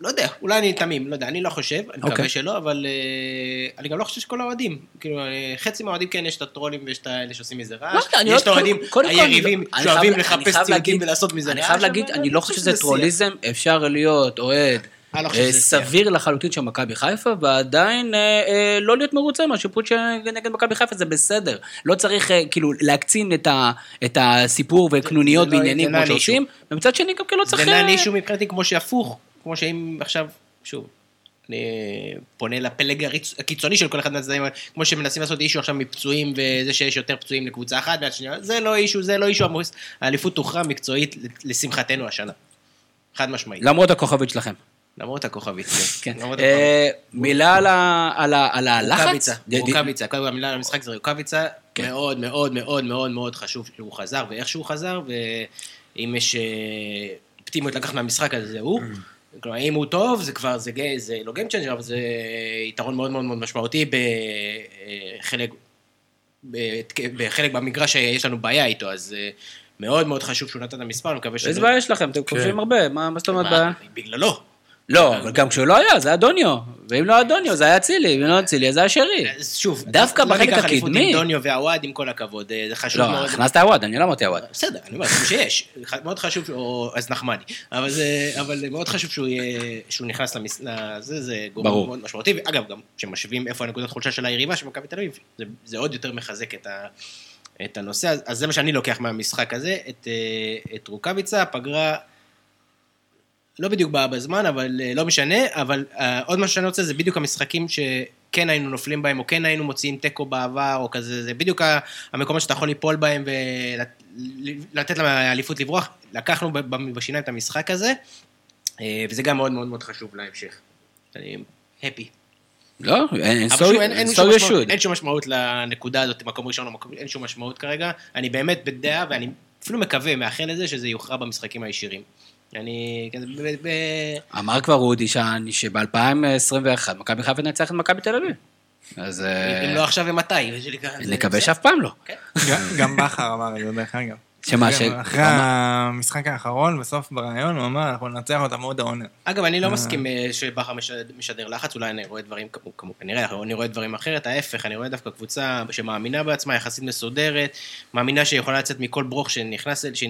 S6: לא יודע, אולי אני תמים, לא יודע, אני לא חושב, אני
S1: אוקיי.
S6: מקווה שלא, אבל אה, אני גם לא חושב שכל האוהדים, כאילו, אה, חצי מהאוהדים כן, יש את הטרולים ויש את האלה שעושים מזה
S1: לא
S6: רעש,
S1: אני
S6: יש
S1: לא-
S6: את האוהדים היריבים שאוהבים לחפש ציודים ולעשות מזה רעש.
S1: אני חייב להגיד, אני לא חושב שזה. טרוליזם, אפשר להיות אוהד
S6: לא
S1: אה. סביר לחלוטין של מכבי חיפה, ועדיין אה, אה, לא להיות מרוצה מהשיפוט נגד מכבי חיפה, זה בסדר. לא צריך כאילו להקצין את הסיפור וקנוניות
S6: לא-
S1: ועניינים
S6: לא
S1: כמו
S6: an
S1: שעושים, ומצד שני גם כן לא צריך...
S6: זה נען אישו מבחינתי כמו שהפוך, כמו שאם עכשיו, שוב, אני פונה לפלג הקיצוני של כל אחד מהצדדים, כמו שמנסים לעשות אישו עכשיו מפצועים וזה שיש יותר פצועים לקבוצה אחת והשנייה, זה לא אישו, זה לא אישו, האליפות תוכרע מקצועית לשמחתנו השנה. חד משמעית.
S1: למרות הכוכבית שלכם.
S6: למרות הכוכבית,
S1: כן.
S6: כן.
S1: אה, מילה על הלחץ?
S6: רוקאביצה, קודם כל המילה על המשחק זה רוקאביצה,
S1: כן.
S6: מאוד מאוד מאוד מאוד מאוד חשוב שהוא חזר ואיך שהוא חזר, ואם יש אה, אופטימיות לקחת מהמשחק הזה זה הוא. כלומר, אם הוא טוב, זה כבר, זה, גי- זה לא Game Changer, אבל זה יתרון מאוד מאוד מאוד משמעותי בחלק, בחלק במגרש שיש לנו בעיה איתו, אז אה, מאוד מאוד חשוב שהוא נתן את המספר, אני מקווה שזה...
S1: איזה בעיה יש לכם? אתם כובשים הרבה, מה מה זאת אומרת בעיה?
S6: בגללו.
S1: לא, אבל גם כשהוא לא היה, זה היה דוניו. ואם לא היה דוניו, זה היה אצילי, ואם לא אצילי, זה היה שרי.
S6: שוב,
S1: דווקא
S6: לא
S1: בחלק
S6: ניקח
S1: הקדמי.
S6: עם דוניו והוואד, עם כל הכבוד, אה, זה חשוב
S1: לא,
S6: מאוד.
S1: הכנסת עווד, אני לא אמרתי עווד.
S6: בסדר, אני אומר, זה שיש. מאוד חשוב, או אז נחמני. אבל מאוד חשוב שהוא נכנס. לזה, זה גורם. מאוד משמעותי. ואגב, גם כשמשווים איפה הנקודת חולשה של היריבה של מכבי תל אביב, זה, עוד יותר מחזק את, ה, את הנושא. אז, אז זה מה שאני לוקח מהמשחק הזה, את, אה, את רוקאביצה, פגרה... לא בדיוק באה בזמן, אבל אה, לא משנה, אבל אה, עוד מה שאני רוצה זה בדיוק המשחקים שכן היינו נופלים בהם, או כן היינו מוציאים תיקו בעבר, או כזה, זה בדיוק המקומות שאתה יכול ליפול בהם ולתת לאליפות לברוח. לקחנו בשיניים את המשחק הזה, אה, וזה גם מאוד מאוד מאוד חשוב להמשך. אני הפי.
S1: לא, אין so
S6: שוב, אין, אין,
S1: so
S6: שום משמעות. אין שום משמעות לנקודה הזאת, מקום ראשון או מקום, אין שום משמעות כרגע. אני באמת בדעה, ואני אפילו מקווה, מאחל לזה, שזה יוכרע במשחקים הישירים. אני כזה, ב- ב-
S1: אמר כבר רודי שב-2021 מכבי חיפה תנצח את מכבי תל אביב. אז אה,
S6: אם לא עכשיו ומתי.
S1: נקווה שאף פעם לא.
S3: גם- גם בכר אמר את זה, דרך אגב.
S1: שמה, ש...
S3: אחרי המשחק האחרון, בסוף בריאיון, הוא אמר, אנחנו ננצח אותם עוד העונה.
S6: אגב, אני לא מסכים אה, שבכר משדר- לחץ, אולי אני רואה דברים, כנראה, אני רואה דברים אחרת, ההפך, אני רואה דווקא קבוצה שמאמינה בעצמה, יחסית מסודרת, מאמינה שיכולה לצאת מכל ברוך שהיא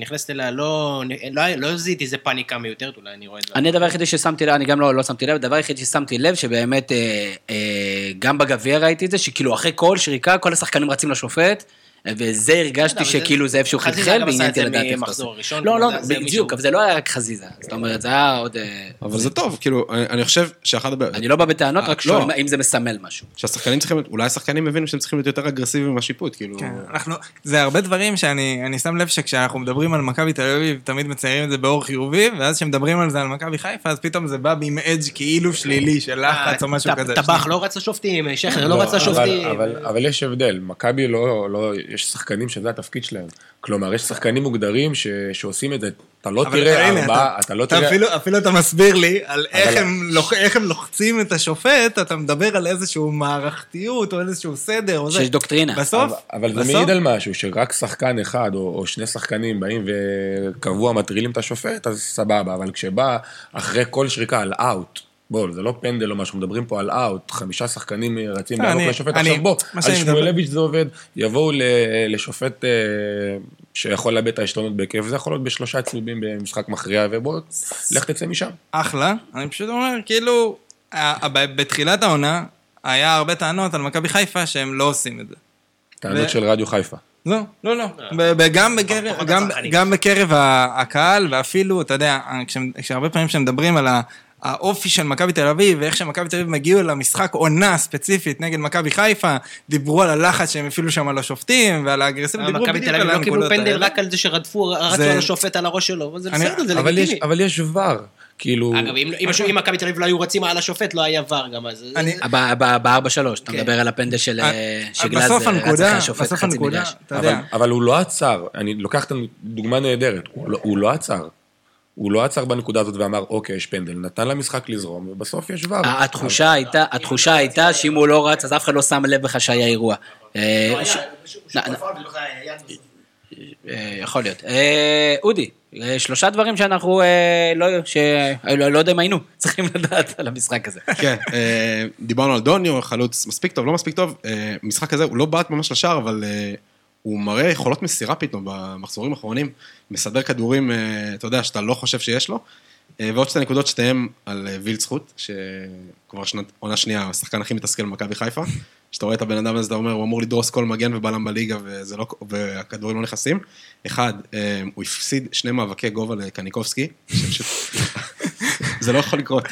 S6: נכנסת אליה, לא לא- לא זיהיתי איזה פאניקה מיותרת, אולי אני רואה דברים.
S1: אני הדבר היחידי ששמתי לב, אני גם לא, לא שמתי לב, הדבר היחידי ששמתי לב, שבאמת, אה, אה, גם בגביע ראיתי את זה, שכאילו אחרי כל שריקה, כל השחקנים רצים לשופט, וזה הרגשתי שכאילו זה איפשהו
S6: חזיזה
S1: חלחל,
S6: גם עשה
S1: ועניין
S6: את זה
S1: אותי לדעת איך.
S6: ראשון,
S1: לא, לא, בדיוק, אבל זה לא היה רק חזיזה. זאת אומרת, זה היה עוד... אה,
S4: אבל זה טוב, כאילו, אני אני חושב שאחת הבעיות...
S1: אני לא בא בטענות, רק
S4: לא.
S1: שואל אם זה מסמל משהו.
S4: שהשחקנים צריכים, אולי השחקנים הבינו שהם צריכים להיות יותר אגרסיביים מהשיפוט, כאילו...
S3: כן, אנחנו, זה הרבה דברים שאני אני שם לב שכשאנחנו מדברים על מכבי תל אביב, תמיד מציירים את זה באור חיובי, ואז כשמדברים על זה על מכבי חיפה, אז פתאום זה בא עם אדג' כאילו שלילי של לחץ או משהו
S6: אה,
S3: כזה.
S6: טבח לא רץ לשופטים, שכר לא רץ לשופטים.
S5: אבל, אבל, אבל יש הבדל, מכבי לא, לא, יש שחקנים שזה התפקיד שלהם. כלומר, יש שחקנים מוגדרים ש, שעושים את זה. אתה לא תראה ארבעה,
S3: אתה-
S5: אתה לא
S3: אתה
S5: תראה...
S3: אפילו, אפילו אתה מסביר לי על איך
S5: אבל-
S3: הם, לוח, איך הם לוחצים את השופט, אתה מדבר על איזשהו מערכתיות או איזשהו סדר או זה.
S1: שיש דוקטרינה.
S3: בסוף,
S5: אבל, אבל זה
S3: בסוף-
S5: מעיד על משהו, שרק שחקן אחד או, או שני שחקנים באים וקבוע מטרילים את השופט, אז סבבה, אבל כשבא אחרי כל שריקה על אאוט, בוא, זה לא פנדל או משהו, מדברים פה על אאוט, חמישה שחקנים רצים
S3: לא, אני-
S5: לשופט,
S3: אני-
S5: עכשיו בוא, על שמואלביץ' זה עובד, יבואו ל- לשופט אה, שיכול לאבד את העשתונות בהיקף, זה יכול להיות בשלושה צהובים במשחק מכריע, ובוא, לך תצא משם.
S3: אחלה, אני פשוט אומר, כאילו, בתחילת העונה, היה הרבה טענות על מכבי חיפה שהם לא עושים את זה.
S5: טענות
S3: ו-
S5: של רדיו חיפה.
S3: לא, לא, לא. ב- ב- גם בקרב-
S6: פחות
S3: גם-. גם בקרב הקהל, ואפילו, אתה יודע, כשהרבה פעמים כשמדברים על ה- האופי של מכבי תל אביב, ואיך שמכבי תל אביב הגיעו למשחק עונה ספציפית נגד מכבי חיפה, דיברו על הלחץ שהם הפעילו שם על השופטים, ועל האגרסיביות, דיברו
S6: מכבי
S3: בדיוק
S6: תל
S3: על
S6: אביב לא קיבלו
S3: הנקודות
S6: פנדל
S3: האלה.
S6: רק על זה שרדפו, רצו
S3: זה-
S6: על השופט על הראש שלו, אבל זה
S3: אני-
S6: בסדר, זה לגיטימי.
S5: אבל יש ור, כאילו...
S6: אגב, אם- מכבי תל אביב לא היו רצים על השופט, לא היה ור גם אז.
S3: אני-
S1: ב-4-3, אתה
S6: כן.
S1: מדבר על הפנדל של שגלאזר רץ אחרי השופט חצי מגרש.
S5: אבל, הוא לא עצר, אני לוקח את הדוגמה נהדרת, הוא לא, הוא לא עצר. הוא לא עצר בנקודה הזאת ואמר, אוקיי, יש פנדל, נתן למשחק לזרום, ובסוף יש ור.
S1: התחושה הייתה, התחושה הייתה שאם הוא לא רץ, אז אף אחד לא שם לב בכלל שהיה אירוע. יכול להיות. אה, אודי, אה, שלושה דברים שאנחנו אה, לא, לא לא יודע אם היינו צריכים לדעת על המשחק הזה.
S4: כן, דיברנו על דוניו, חלוץ מספיק טוב, לא מספיק טוב. משחק הזה, הוא לא בעט ממש לשער, אבל הוא מראה יכולות מסירה פתאום במחזורים האחרונים. מסדר כדורים, אה, אתה יודע, שאתה לא חושב שיש לו. אה, ועוד שתי נקודות שתיהן על אה, וילצחוט, שכבר שנת, עונה שנייה, השחקן הכי מתסכל במכבי חיפה. שאתה רואה את הבן אדם הזה, אתה אומר, הוא אמור לדרוס כל מגן ובלם בליגה, לא, והכדורים לא נכנסים. אחד, הוא הפסיד שני מאבקי גובה לקניקובסקי, שפשוט... זה לא יכול לקרות.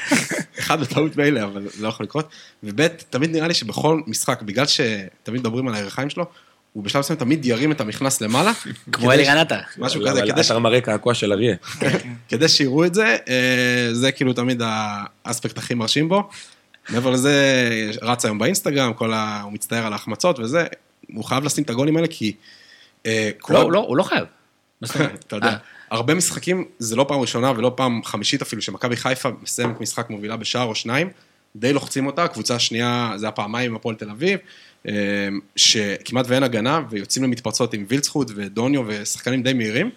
S4: אחד בטעות מילא, אבל זה לא יכול לקרות. וב', תמיד נראה לי שבכל משחק, בגלל שתמיד מדברים על הירכיים שלו, הוא בשלב מסוים תמיד ירים את המכנס למעלה.
S1: כמו אלירן
S4: ש-
S1: עטר.
S4: משהו כזה, כדי
S5: אתה מראה קעקוע של אריה.
S4: כדי שיראו את זה, אה, זה כאילו תמיד האספקט הכי מרשים בו. מעבר לזה, רץ היום באינסטגרם, כל ה... הוא מצטער על ההחמצות וזה, הוא חייב לשים את הגולים האלה כי... אה,
S1: לא, לא, הוא לא חייב.
S4: אתה יודע,
S1: אה,
S4: הרבה משחקים, זה לא פעם ראשונה ולא פעם חמישית אפילו, שמכבי חיפה מסיימת משחק מובילה בשער או שניים, די לוחצים אותה, קבוצה שנייה, זה הפעמיים עם הפועל תל אביב, שכמעט ואין הגנה, ויוצאים למתפרצות עם וילצחוט ודוניו ושחקנים די מהירים,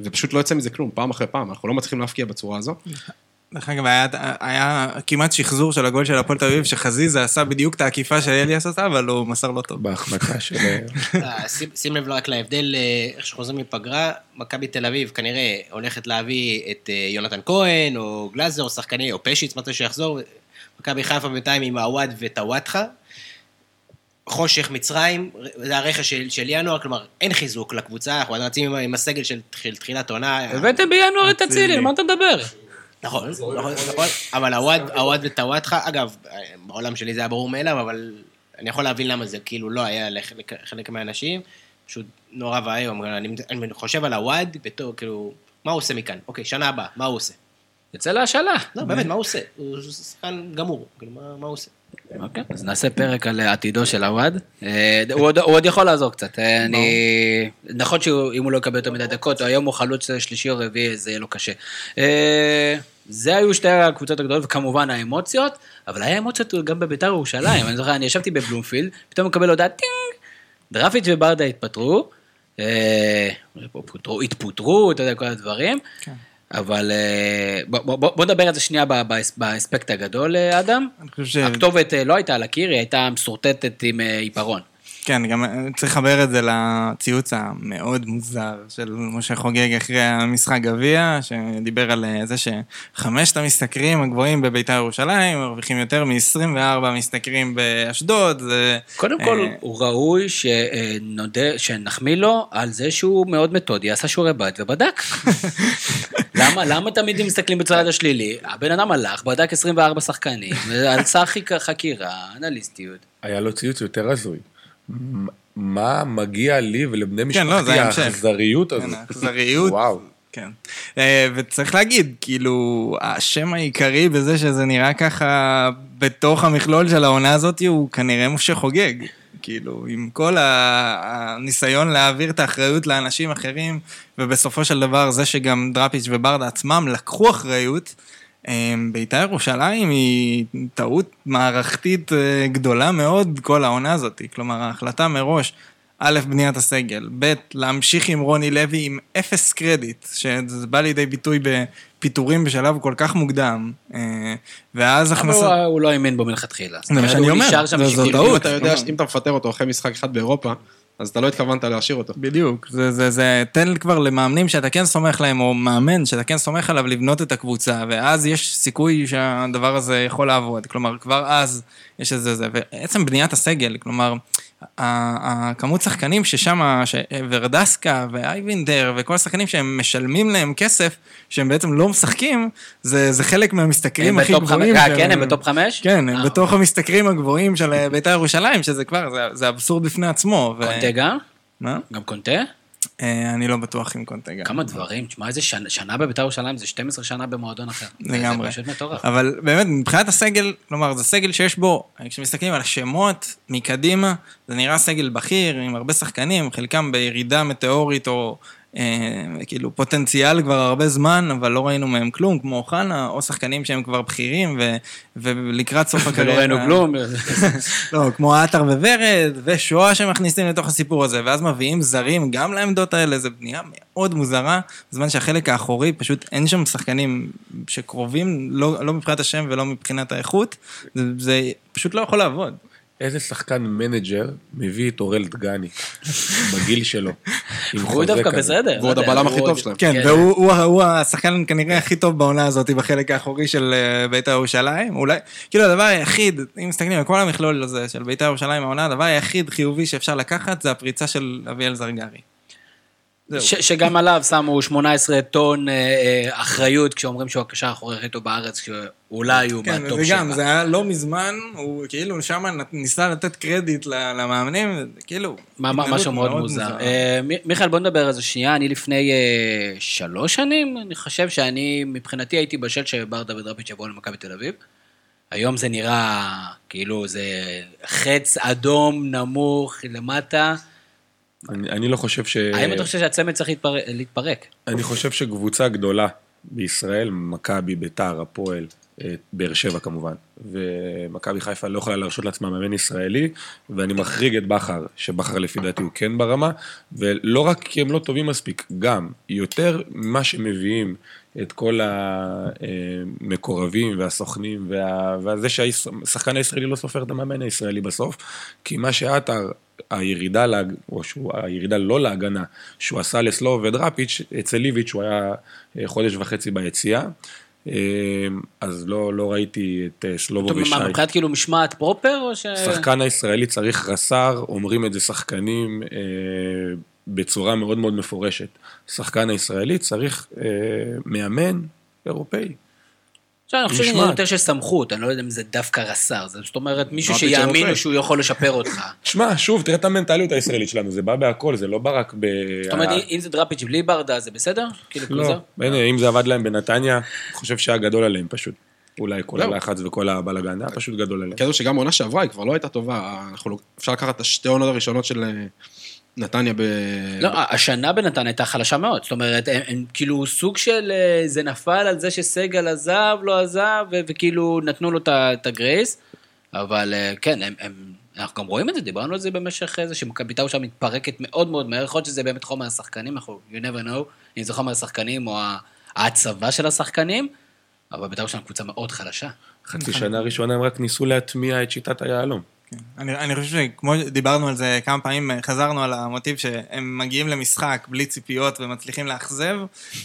S4: ופשוט לא יוצא מזה כלום, פעם אחרי פעם, אנחנו לא מצליחים להפקיע בצורה הזו.
S3: דרך אגב, היה, היה כמעט שחזור של הגול של הפועל תל אביב, שחזיזה עשה בדיוק את העקיפה שאליאס עשה, אבל הוא מסר לא טוב.
S5: בהחמצה של...
S6: אה, שים- שים לב רק להבדל, אה, איך שחוזרים מפגרה, מכבי תל אביב כנראה הולכת להביא את אה, יונתן כהן, או גלאזר, או שחקני, או פשיץ, מתי שיחזור. מכבי חיפה בינתיים עם עווד וטוואטחה. חושך מצרים, זה הרכש של, של ינואר, כלומר אין חיזוק לקבוצה, אנחנו רצים עם, עם הסגל של תחיל, תחילת עונה.
S1: הבאתם בינואר את אצילי, מה אתה מדבר?
S6: נכון, נכון, נכון, אבל עווד, עווד וטוואטחה, אגב, בעולם שלי זה היה ברור מאליו, אבל אני יכול להבין למה זה כאילו לא היה לחלק חלק מהאנשים, פשוט נורא ואיום, אני, אני חושב על עווד בתור, כאילו, מה הוא עושה מכאן? אוקיי, שנה הבאה, מה הוא עושה?
S1: יוצא להשאלה.
S6: לא, באמת, מה הוא עושה? הוא שחקן גמור, כאילו, מה, מה הוא עושה?
S1: אוקיי, אז נעשה פרק על עתידו של עווד. אה, הוא עוד- הוא עוד יכול לעזור קצת. אה. נכון שאם הוא לא יקבל יותר מדי דקות, או היום הוא חלוץ שלישי או רביעי, זה יהיה לו קשה. אה, זה היו שתי הקבוצות הגדולות, וכמובן האמוציות, אבל היה אמוציות גם בביתר ירושלים. אני זוכר, אני ישבתי בבלומפילד, פתאום מקבל הודעה, טינג, דרפיץ' וברדה התפטרו, אה, פוטרו, התפוטרו, אתה יודע, כל הדברים. אבל אה, בוא, בוא, בוא נדבר על זה שנייה באספקט הגדול, אה, אדם.
S3: אני חושב ש...
S1: הכתובת אה, לא הייתה על הקיר, היא הייתה משורטטת עם עיפרון.
S3: כן, גם צריך לחבר את זה לציוץ המאוד מוזר של משה חוגג אחרי המשחק גביע, שדיבר על זה שחמשת המשתכרים הגבוהים בביתר ירושלים מרוויחים יותר מ-24 משתכרים באשדוד. זה,
S1: קודם כל,
S3: אה,
S1: הוא ראוי שנודה, שנחמיא לו על זה שהוא מאוד מתודי, עשה שיעורי בית ובדק. למה, למה תמיד הם מסתכלים בצד השלילי? הבן אדם הלך, בדק 24 שחקנים, עשה חיק- חקירה, אנליסטיות.
S5: היה לו ציוץ יותר הזוי. מה מגיע לי ולבני
S3: כן, לא, זה
S5: משפחתי. האכזריות הזו?
S3: כן, האכזריות.
S5: וואו.
S3: כן. אה, וצריך להגיד, כאילו, השם העיקרי בזה שזה נראה ככה בתוך המכלול של העונה הזאת הוא כנראה משה חוגג. כאילו, עם כל הניסיון להעביר את האחריות לאנשים אחרים, ובסופו של דבר זה שגם דראפיץ' וברדה עצמם לקחו אחריות, אה, בית"ר ירושלים היא טעות מערכתית אה, גדולה מאוד כל העונה הזאת. כלומר, ההחלטה מראש, א', בניית הסגל, ב', להמשיך עם רוני לוי עם אפס קרדיט, שזה בא לידי ביטוי בפיטורים בשלב כל כך מוקדם, אה, ואז
S1: אבל
S3: הכנסה...
S1: הוא- הוא לא האמין בו מלכתחילה. זאת
S3: מה שאני אומר, זה- זו. טעות.
S4: אם אתה יודע,
S3: כלומר.
S4: אם אתה מפטר אותו אחרי משחק אחד באירופה, אז אתה לא התכוונת להשאיר אותו.
S3: בדיוק, זה, זה, זה, תן כבר למאמנים שאתה כן סומך להם, או מאמן שאתה כן סומך עליו לבנות את הקבוצה, ואז יש סיכוי שהדבר הזה יכול לעבוד. כלומר, כבר אז יש איזה זה, ועצם בניית הסגל, כלומר, הכמות שחקנים ששם, ורדסקה ואייבינדר וכל השחקנים שהם משלמים להם כסף, שהם בעצם לא משחקים, זה, זה חלק מהמשתכרים הכי? גבוהים.
S1: אה,
S3: של-
S1: כן, הם בטופ חמש?
S3: כן, הם
S1: אה,
S3: בתוך המשתכרים הגבוהים של אה, בית"ר ירושלים, שזה כבר, זה, זה אבסורד בפני עצמו. ו-
S1: קונטה גם?
S3: מה?
S1: גם קונטה?
S3: אה, אני לא בטוח עם קונטה גם.
S1: כמה דברים, תשמע, איזה שנה, שנה בבית"ר ירושלים זה 12 שנה במועדון אחר.
S3: לגמרי.
S1: זה פשוט מטורף.
S3: אבל באמת, מבחינת הסגל, כלומר, זה סגל שיש בו, כשמסתכלים על השמות מקדימה, זה נראה סגל בכיר, עם הרבה שחקנים, חלקם בירידה מטאורית או אה, כאילו פוטנציאל כבר הרבה זמן, אבל לא ראינו מהם כלום, כמו אוחנה, או שחקנים שהם כבר בכירים, ו, ולקראת סוף
S1: ולא
S3: הקריירה...
S1: ראינו כלום.
S3: לא, כמו עטר וורד, ושואה שמכניסים לתוך הסיפור הזה, ואז מביאים זרים גם לעמדות האלה, זו בנייה מאוד מוזרה, בזמן שהחלק האחורי, פשוט אין שם שחקנים שקרובים, לא, לא מבחינת השם ולא מבחינת האיכות, זה, זה פשוט לא יכול לעבוד.
S5: איזה שחקן מנג'ר מביא את אורל דגני בגיל שלו.
S1: הוא דווקא. בסדר.
S4: והוא עוד הבלם הכי טוב שלהם.
S3: כן, והוא הוא, הוא השחקן כנראה הכי טוב בעונה הזאת בחלק האחורי של אה, בית"ר ירושלים. אולי, כאילו הדבר היחיד, אם מסתכלים על כל המכלול הזה של בית"ר ירושלים העונה, הדבר היחיד חיובי שאפשר לקחת זה הפריצה של אביאל זרגרי.
S1: ש- שגם עליו שמו 18 טון אה, אה, אחריות כשאומרים שהוא הקשר האחורי הכי טוב בארץ, שאולי הוא
S3: כן,
S1: בטופ
S3: וגם,
S1: שבע.
S3: זה היה לא מזמן, הוא כאילו שם ניסה לתת קרדיט למאמנים, כאילו...
S1: מה- מה- משהו מאוד מוזר. אה, מי- מיכאל, בוא נדבר על זה שנייה. אני לפני אה, שלוש שנים, אני חושב שאני, מבחינתי הייתי בשל שברדה ודראפיץ' יבואו למכבי תל אביב. היום זה נראה כאילו זה חץ אדום, נמוך, למטה.
S5: אני אני לא חושב ש...
S1: האם אתה חושב שהצמד צריך להתפרק- להתפרק?
S5: אני חושב שקבוצה גדולה בישראל, מכבי, ביתר, הפועל, אה, באר שבע כמובן, ומכבי חיפה לא יכולה להרשות לעצמה מאמן ישראלי, ואני מחריג את בכר, שבכר לפי דעתי הוא כן ברמה, ולא רק כי הם לא טובים מספיק, גם יותר ממה שמביאים את כל המקורבים והסוכנים, וה... וזה שהשחקן הישראלי לא סופר את המאמן הישראלי בסוף, כי מה שעטר, הירידה, להג... או שהוא, הירידה לא להגנה, שהוא עשה לסלוב ודראפיץ', אצל ליביץ' הוא היה חודש וחצי ביציאה, אה, אז לא, לא ראיתי את אה, סלובו ושי.
S1: מה, מבחינת כאילו משמעת פרופר, או ש...
S5: שחקן הישראלי צריך רס"ר, אומרים את זה שחקנים אה, בצורה מאוד מאוד מפורשת. שחקן הישראלי צריך אה, מאמן אירופאי.
S1: עכשיו, אני חושב שזה. יותר של סמכות, אני לא יודע אם זה דווקא רס"ר, זאת אומרת מישהו שיאמינו. שהוא יכול לשפר אותך.
S5: שמע, שוב, תראה את המנטליות הישראלית שלנו, זה בא בהכל, זה לא בא רק ב...
S1: זאת אומרת, אם זה דראפיץ' בלי ברדה, זה בסדר? כאילו,
S5: לא, אם זה עבד להם בנתניה, אני חושב שהיה גדול עליהם פשוט. אולי כל. הלחץ וכל הבלאגן, היה פשוט גדול עליהם.
S4: כזו שגם העונה שעברה היא כבר לא הייתה טובה. אפשר לקחת את השתי עונות הראשונות של אה, נתניה ב...
S1: לא, השנה בנתניה הייתה חלשה מאוד, זאת אומרת, הם, הם כאילו סוג של, אה, זה נפל על זה שסגל עזב, לא עזב, ו- וכאילו נתנו לו את הגרייס, אבל אה, כן, הם, הם, אנחנו גם רואים את זה, דיברנו על זה במשך איזה, שמכבי בית"ר שם מתפרקת מאוד מאוד מהר, יכול להיות שזה באמת חומר השחקנים, אנחנו, you never know, אם זה חומר השחקנים או ההצבה של השחקנים, אבל בית"ר שם קבוצה מאוד חלשה.
S5: חצי שנה ראשונה הם רק ניסו להטמיע את שיטת היהלום.
S3: אני, אני חושב שכמו שדיברנו על זה כמה פעמים, חזרנו על המוטיב שהם מגיעים למשחק בלי ציפיות ומצליחים לאכזב,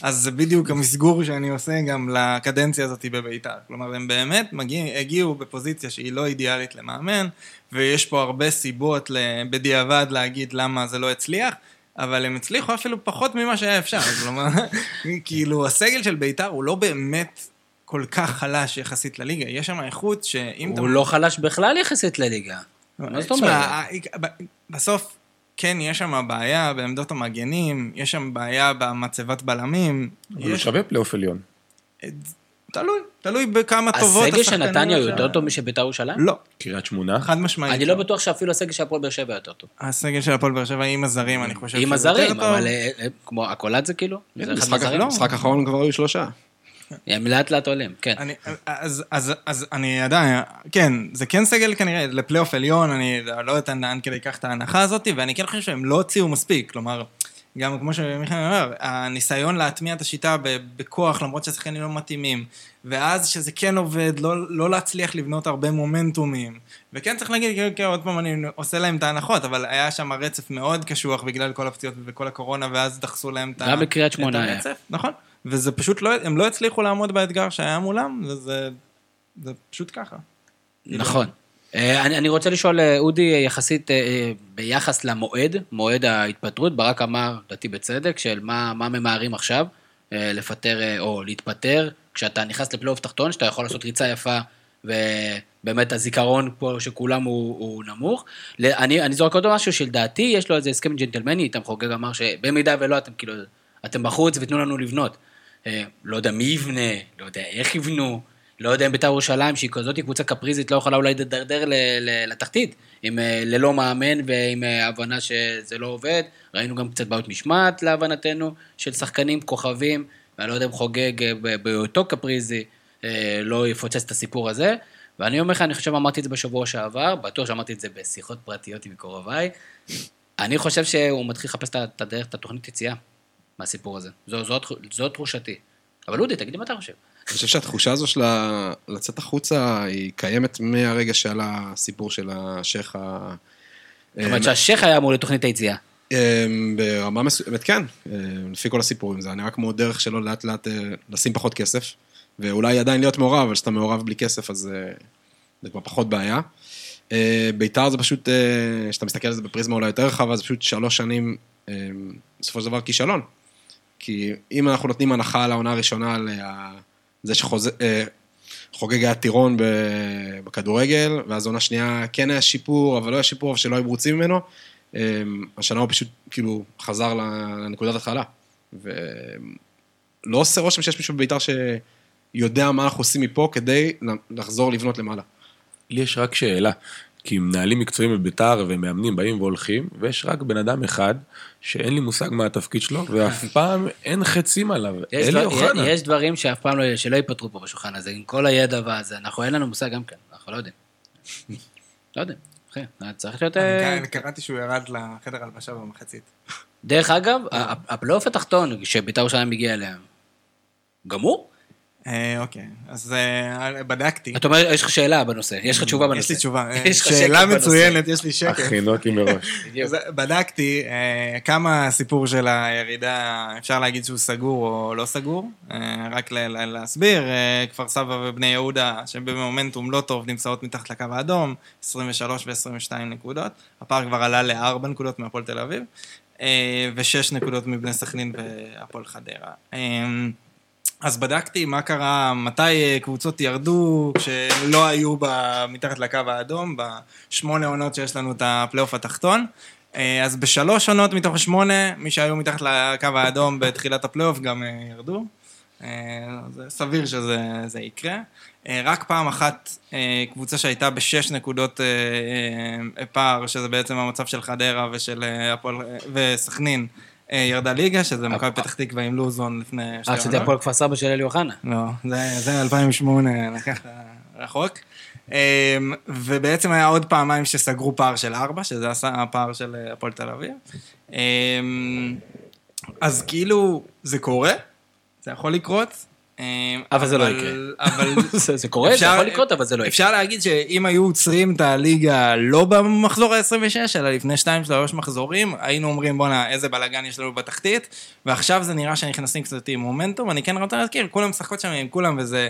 S3: אז זה בדיוק המסגור שאני עושה גם לקדנציה הזאת בביתר. כלומר, הם באמת מגיע, הגיעו בפוזיציה שהיא לא אידיאלית למאמן, ויש פה הרבה סיבות בדיעבד להגיד למה זה לא הצליח, אבל הם הצליחו אפילו פחות ממה שהיה אפשר. כלומר, כאילו, הסגל של ביתר הוא לא באמת כל כך חלש יחסית לליגה. יש שם איכות שאם אתה...
S1: הוא לא חלש בכלל יחסית לליגה. מה זאת אומרת?
S3: בסוף, כן, יש שם בעיה בעמדות המגנים, יש שם בעיה במצבת בלמים.
S5: אבל הוא שווה פלייאוף עליון.
S3: תלוי, תלוי בכמה טובות
S1: הסגל של נתניה הוא. יותר טוב משל בית"ר ירושלים?
S3: לא,
S5: קריית שמונה.
S3: חד משמעית.
S1: אני לא בטוח שאפילו הסגל של הפועל באר שבע יותר טוב.
S3: הסגל של הפועל באר שבע עם הזרים, אני חושב
S1: עם
S3: שזה
S1: הזרים,
S3: יותר טוב.
S1: אבל אה, אה, כמו הקולט זה כאילו? אחד
S4: משחק?
S3: לא.
S4: האחרון כבר היו שלושה.
S1: הם לאט לאט עולים, כן.
S3: אני, אז, אז, אז אני עדיין, כן, זה כן סגל כנראה לפלייאוף עליון, אני לא אתן לאן כדי לקח את ההנחה הזאת, ואני כן חושב שהם לא הוציאו מספיק, כלומר, גם כמו שמיכאל אומר, הניסיון להטמיע את השיטה בכוח, למרות שהשחקנים לא מתאימים, ואז שזה כן עובד, לא, לא להצליח לבנות הרבה מומנטומים, וכן צריך להגיד, כן, כן, עוד פעם אני עושה להם את ההנחות, אבל היה שם רצף מאוד קשוח בגלל כל הפציעות וכל הקורונה, ואז דחסו להם את ה...
S1: גם בקריית שמונה
S3: את
S1: היה.
S3: הרצף, נכון. וזה פשוט לא, הם לא הצליחו לעמוד באתגר שהיה מולם, וזה זה פשוט ככה.
S1: נכון. אה, אני אני רוצה לשאול, אה, אודי, אה, יחסית, ביחס למועד, מועד ההתפטרות, ברק אמר, לדעתי בצדק, של מה מה ממהרים עכשיו, לפטר או להתפטר, כשאתה נכנס לפלייאוף תחתון, שאתה יכול לעשות ריצה יפה, ובאמת הזיכרון פה של כולם הוא, הוא נמוך. אני, אני זורק עוד משהו שלדעתי יש לו איזה הסכם ג'נטלמני, איתם חוגג אמר שבמידה ולא, אתם כאילו, אתם בחוץ ותנו לנו לבנות. אה, לא יודע מי יבנה, לא יודע איך יבנו, לא יודע אם בית"ר ירושלים, שהיא כזאת קבוצה קפריזית, לא יכולה אולי לדרדר לתחתית, עם אה, ללא מאמן ועם אה, הבנה שזה לא עובד. ראינו גם קצת בעיות משמעת להבנתנו, של שחקנים כוכבים, ואני לא יודע אם חוגג בהיותו קפריזי, לא יפוצץ את הסיפור הזה. ואני אומר לך, אני חושב, אמרתי את זה בשבוע שעבר, בטוח שאמרתי את זה בשיחות פרטיות עם מקורביי. אני חושב שהוא מתחיל לחפש את הדרך, את התוכנית יציאה מהסיפור הזה. זו, זו, זו תחושתי. אבל אודי, תגיד לי מה אתה חושב.
S4: אני חושב שהתחושה הזו של לצאת החוצה היא קיימת מהרגע שעלה הסיפור של השייח ה...
S1: זאת אומרת שהשייח היה אמור לתוכנית היציאה.
S4: אמ, ברמה מסוימת, כן, אמ, לפי כל הסיפורים. זה נראה כמו דרך שלו לאט לאט אה, לשים פחות כסף, ואולי עדיין להיות מעורב, אבל כשאתה מעורב בלי כסף, אז אה, זה כבר פחות בעיה. אה, ביתר זה פשוט, אה, כשאתה מסתכל על זה בפריזמה אולי יותר רחבה, זה פשוט שלוש שנים, בסופו של דבר כישלון. כי אם אנחנו נותנים הנחה על העונה הראשונה, על ה- זה שחוגג היה טירון בכדורגל, ואז עונה שנייה כן היה שיפור, אבל לא היה שיפור, אבל שלא היו מרוצים ממנו, אמ, השנה הוא פשוט כאילו חזר לנקודת התחלה. ולא עושה רושם שיש מישהו בביתר שיודע מה אנחנו עושים מפה כדי לחזור לבנות למעלה.
S5: לי יש רק שאלה, כי מנהלים מקצועיים בביתר ומאמנים באים והולכים, ויש רק בן אדם אחד שאין לי מושג מה התפקיד שלו, ואף פעם אין חצים עליו. אלי אוחנה.
S1: יש דברים שאף פעם לא, שלא ייפתרו פה בשולחן הזה, עם כל הידע והזה, אנחנו אין לנו מושג גם כן, אנחנו לא יודעים. לא יודעים, אחי, צריך להיות... אה,
S3: אני קראתי שהוא ירד לחדר הלבשה במחצית.
S1: דרך אגב, ה- הפלייאוף התחתון שבית"ר ירושלים הגיע אליהם, גמור?
S3: אה, אוקיי, אז אה, בדקתי.
S1: אתה אומר, יש לך שאלה בנושא, יש לך תשובה בנושא.
S3: יש לי תשובה. אה, שאלה. מצוינת, יש לי שקף.
S5: הכינותי מראש.
S3: בדקתי אה, כמה הסיפור של הירידה, אפשר להגיד שהוא סגור או לא סגור. אה, רק להסביר, אה, כפר סבא ובני יהודה, שבמומנטום לא טוב, נמצאות מתחת לקו האדום, 23 ו-22 נקודות. הפער כבר עלה ל-4 נקודות מהפועל תל אביב, אה, ו-6 נקודות מבני סכנין והפועל חדרה. אז בדקתי מה קרה, מתי אה, קבוצות ירדו כשלא היו מתחת לקו האדום, בשמונה עונות שיש לנו את הפלייאוף התחתון. אה, אז בשלוש עונות מתוך השמונה, מי שהיו מתחת לקו האדום בתחילת הפלייאוף גם אה, ירדו. זה סביר שזה זה יקרה. רק פעם אחת קבוצה שהייתה בשש נקודות פער, שזה בעצם המצב של חדרה ושל הפועל וסכנין, ירדה ליגה, שזה מכבי פתח תקווה עם לוזון לפני שתי
S1: אה, שזה הפועל כפר סבא של אלי אוחנה.
S3: לא, זה, זה 2008, לקח רחוק. ובעצם היה עוד פעמיים שסגרו פער של ארבע, שזה עשה הפער של אה, הפועל תל אביב. אמ, אז כאילו, זה קורה, זה יכול לקרות, אה,
S1: אבל זה לא יקרה.
S3: אבל
S1: זה קורה, זה יכול לקרות, אבל זה לא יקרה.
S3: אפשר להגיד שאם היו עוצרים את הליגה לא במחזור ה-26, אלא לפני 2-3 מחזורים, היינו אומרים בואנה איזה בלאגן יש לנו בתחתית, ועכשיו זה נראה שנכנסים קצת עם מומנטום, אני כן רוצה להזכיר, כולם משחקות שם עם כולם, וזה...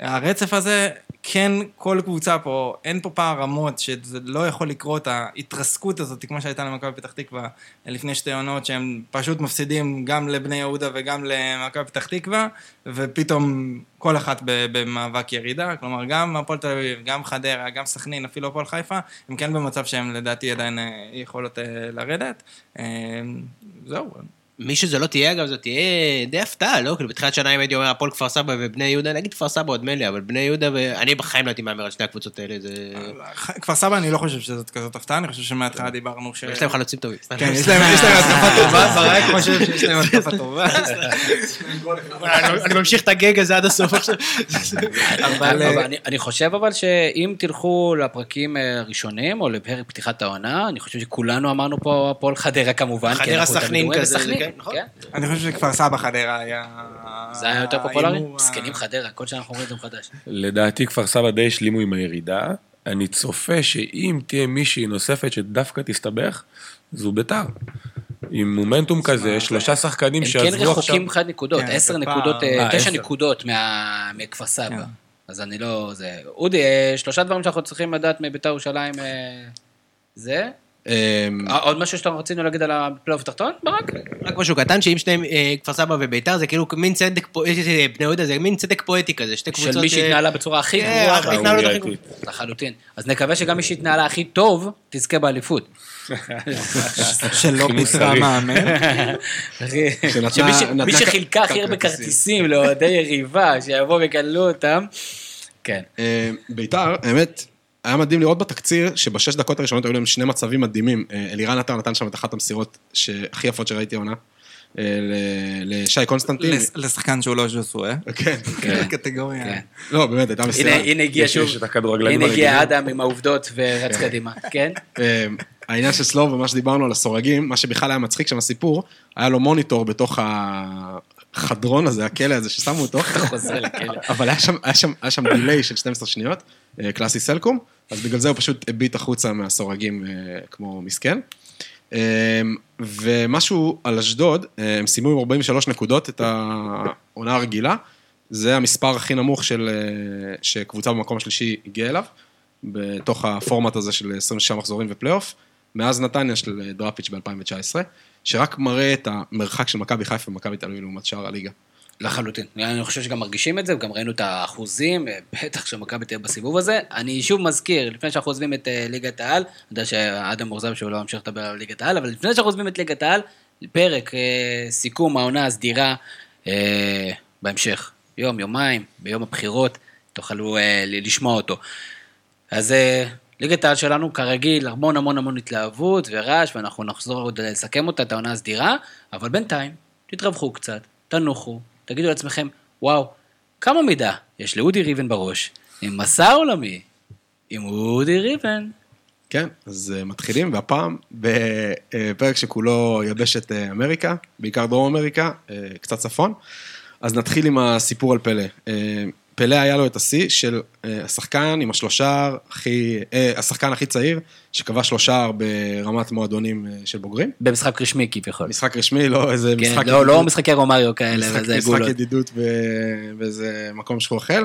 S3: הרצף הזה, כן, כל קבוצה פה, אין פה פער רמות, שזה לא יכול לקרות, ההתרסקות הזאת, כמו שהייתה למכבי פתח תקווה לפני שתי עונות, שהם פשוט מפסידים גם לבני יהודה וגם למכבי פתח תקווה, ופתאום כל אחת במאבק ירידה, כלומר גם הפועל תל אביב, גם חדרה, גם סכנין, אפילו הפועל חיפה, הם כן במצב שהם לדעתי עדיין אה, יכולות אה, לרדת. אה, זהו.
S6: מי שזה לא תהיה, אגב, זאת תהיה די הפתעה, לא? כאילו, בתחילת שנה אם הייתי אומר הפועל כפר סבא ובני יהודה, נגיד כפר סבא עוד מילא, אבל בני יהודה ואני בחיים לא הייתי מהמר על שתי הקבוצות האלה, זה...
S3: כפר סבא אני לא חושב שזאת כזאת הפתעה, אני חושב שמההתחלה דיברנו ש...
S6: יש להם חלוצים טובים.
S3: כן, יש להם התקפה טובה, ברק חושב שיש להם התקפה טובה.
S6: אני ממשיך את הגג הזה עד הסוף עכשיו.
S1: אבל אני- אני חושב אבל שאם תלכו לפרקים אה, הראשונים, או לפרק פתיחת העונה, אני חושב שכולנו אמרנו פה הפועל חדרה כמובן. כי
S6: חדרה
S1: אנחנו תמיד
S6: סכנין כזה, כן, נכון.
S1: כן.
S3: אני חושב שכפר סבא חדרה היה...
S1: זה היה יותר פופולרי? מסכנים חדרה, כל שנה אנחנו אומרים את זה מחדש.
S5: לדעתי כפר סבא די השלימו עם הירידה. אני צופה שאם תהיה מישהי נוספת שדווקא תסתבך, זו ביתר. עם מומנטום כזה, שלושה שחקנים
S1: הם כן
S5: שעזבו עכשיו...
S1: רחוקים מבחינת נקודות,
S3: כן,
S1: עשר
S3: זה
S1: נקודות,
S3: פער.
S1: אה,
S5: אה,
S1: תשע
S5: עשר.
S1: נקודות מה- מכפר סבא.
S3: כן.
S1: אז אני לא... זה... אודי, אה, שלושה דברים שאנחנו צריכים לדעת מביתר ירושלים זה?
S4: אמ,
S1: אה, עוד משהו שאתה רצינו להגיד על הפלייאוף התחתון, ברק?
S6: רק משהו קטן, שאם שניהם, אה, כפר סבא וביתר, זה כאילו מין צדק, פו- יש אה, בני יהודה, זה מין צדק פואטי כזה, שתי קבוצות...
S1: של מי
S6: ש-
S1: שהתנהלה בצורה הכי
S6: כן,
S1: גרועה. לחלוטין. אז נקווה שגם מי שהתנהלה הכי טוב, תזכה באליפות.
S3: שלא
S5: מוסרי.
S3: מאמן.
S1: מי שחילקה הכי הרבה
S4: כרטיסים.
S1: לאוהדי יריבה, שיבואו ויקללו אותם. כן.
S4: אה, ביתר, האמת, היה מדהים לראות בתקציר שבשש דקות הראשונות היו להם שני מצבים מדהימים. אה, אלירן עטר נתן שם את אחת המסירות שהכי יפות שראיתי העונה. אה, ל- לשי קונסטנטין.
S3: לשחקן שהוא לא ז'וסואה.
S4: כן,
S1: כן.
S3: קטגוריה.
S1: כן.
S4: לא, באמת, הייתה מסירה.
S1: הנה, הגיע שוב, הנה הגיע. אדם עם העובדות ורץ קדימה, כן?
S4: אה, העניין של סלוב ומה שדיברנו על הסורגים, מה שבכלל היה מצחיק שם הסיפור, היה לו מוניטור בתוך החדרון הזה, הכלא הזה ששמו אותו.
S1: חוזר לכלא.
S4: אבל היה שם, היה שם, היה שם delay של 12 שניות, אה, קלאסי סלקום, אז בגלל זה הוא פשוט הביט החוצה מהסורגים אה, כמו מסכן. אה, ומשהו על אשדוד, הם סיימו עם 43 נקודות את העונה הרגילה, זה המספר הכי נמוך של, שקבוצה במקום השלישי הגיעה אליו, בתוך הפורמט הזה של 26 מחזורים ופלייאוף, מאז נתניה של דראפיץ' ב-2019, שרק מראה את המרחק של מכבי חיפה ומכבי תל אביב לעומת שאר הליגה.
S1: לחלוטין. אני חושב שגם מרגישים את זה, וגם ראינו את האחוזים, בטח שמכבי תהיה בסיבוב הזה. אני שוב מזכיר, לפני שאנחנו עוזבים את אה, ליגת העל, אני יודע שאדם מאוכזב שהוא לא ממשיך לדבר על ליגת העל, אבל לפני שאנחנו עוזבים את ליגת העל, פרק אה, סיכום העונה הסדירה אה, בהמשך. יום, יומיים, ביום הבחירות, תוכלו לשמוע אותו. אז ליגת העל שלנו, כרגיל, המון המון המון התלהבות ורעש, ואנחנו נחזור עוד לסכם אותה, את העונה הסדירה, אבל בינתיים, תתרווחו קצת, תנוחו, תגידו לעצמכם, וואו, כמה מידע יש לאודי ריבן בראש, עם מסע עולמי, עם אודי ריבן.
S4: כן, אז uh, מתחילים, והפעם בפרק שכולו יבשת uh, אמריקה, בעיקר דרום אמריקה, uh, קצת צפון. אז נתחיל עם הסיפור על פלא. פלא היה לו את השיא של uh, השחקן עם השלושה הכי, uh, השחקן הכי צעיר, שכבש שלושה ברמת מועדונים uh, של בוגרים.
S1: במשחק רשמי כביכול.
S4: משחק רשמי, לא איזה
S1: כן,
S4: משחק...
S1: לא, לא
S4: ידידות.
S1: משחקי רומריו כאלה,
S4: משחק,
S1: וזה
S4: משחק
S1: גולות.
S4: ידידות ב- באיזה מקום שהוא אחר.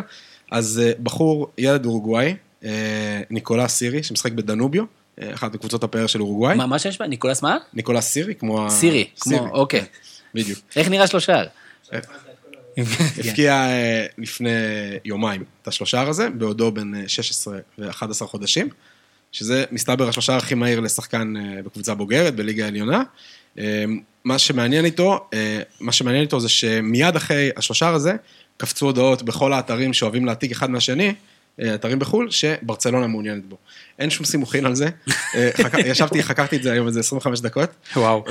S4: אז אה, בחור, ילד אורוגוואי, אה, ניקולס סירי, שמשחק בדנוביו, אה, אחת מקבוצות הפאר של אורוגוואי.
S1: מה, מה שיש בה? ניקולס מה?
S4: ניקולס סירי, כמו ה...
S1: סירי, כמו, אוקיי.
S4: בדיוק.
S1: איך נראה שלושה?
S4: הפקיע אה, לפני יומיים את השלושה הזה, בעודו בן אה, 16 ו-11 חודשים, שזה מסתבר השלושה הכי מהיר לשחקן אה, בקבוצה בוגרת, בליגה העליונה. אה, מה שמעניין איתו, מה שמעניין איתו זה שמיד אחרי השלושה הזה, קפצו הודעות בכל האתרים שאוהבים להעתיק אחד מהשני, אתרים בחו"ל, שברצלונה מעוניינת בו. אין שום סימוכין על זה. ישבתי, חקרתי את זה היום איזה 25 דקות.
S1: וואו.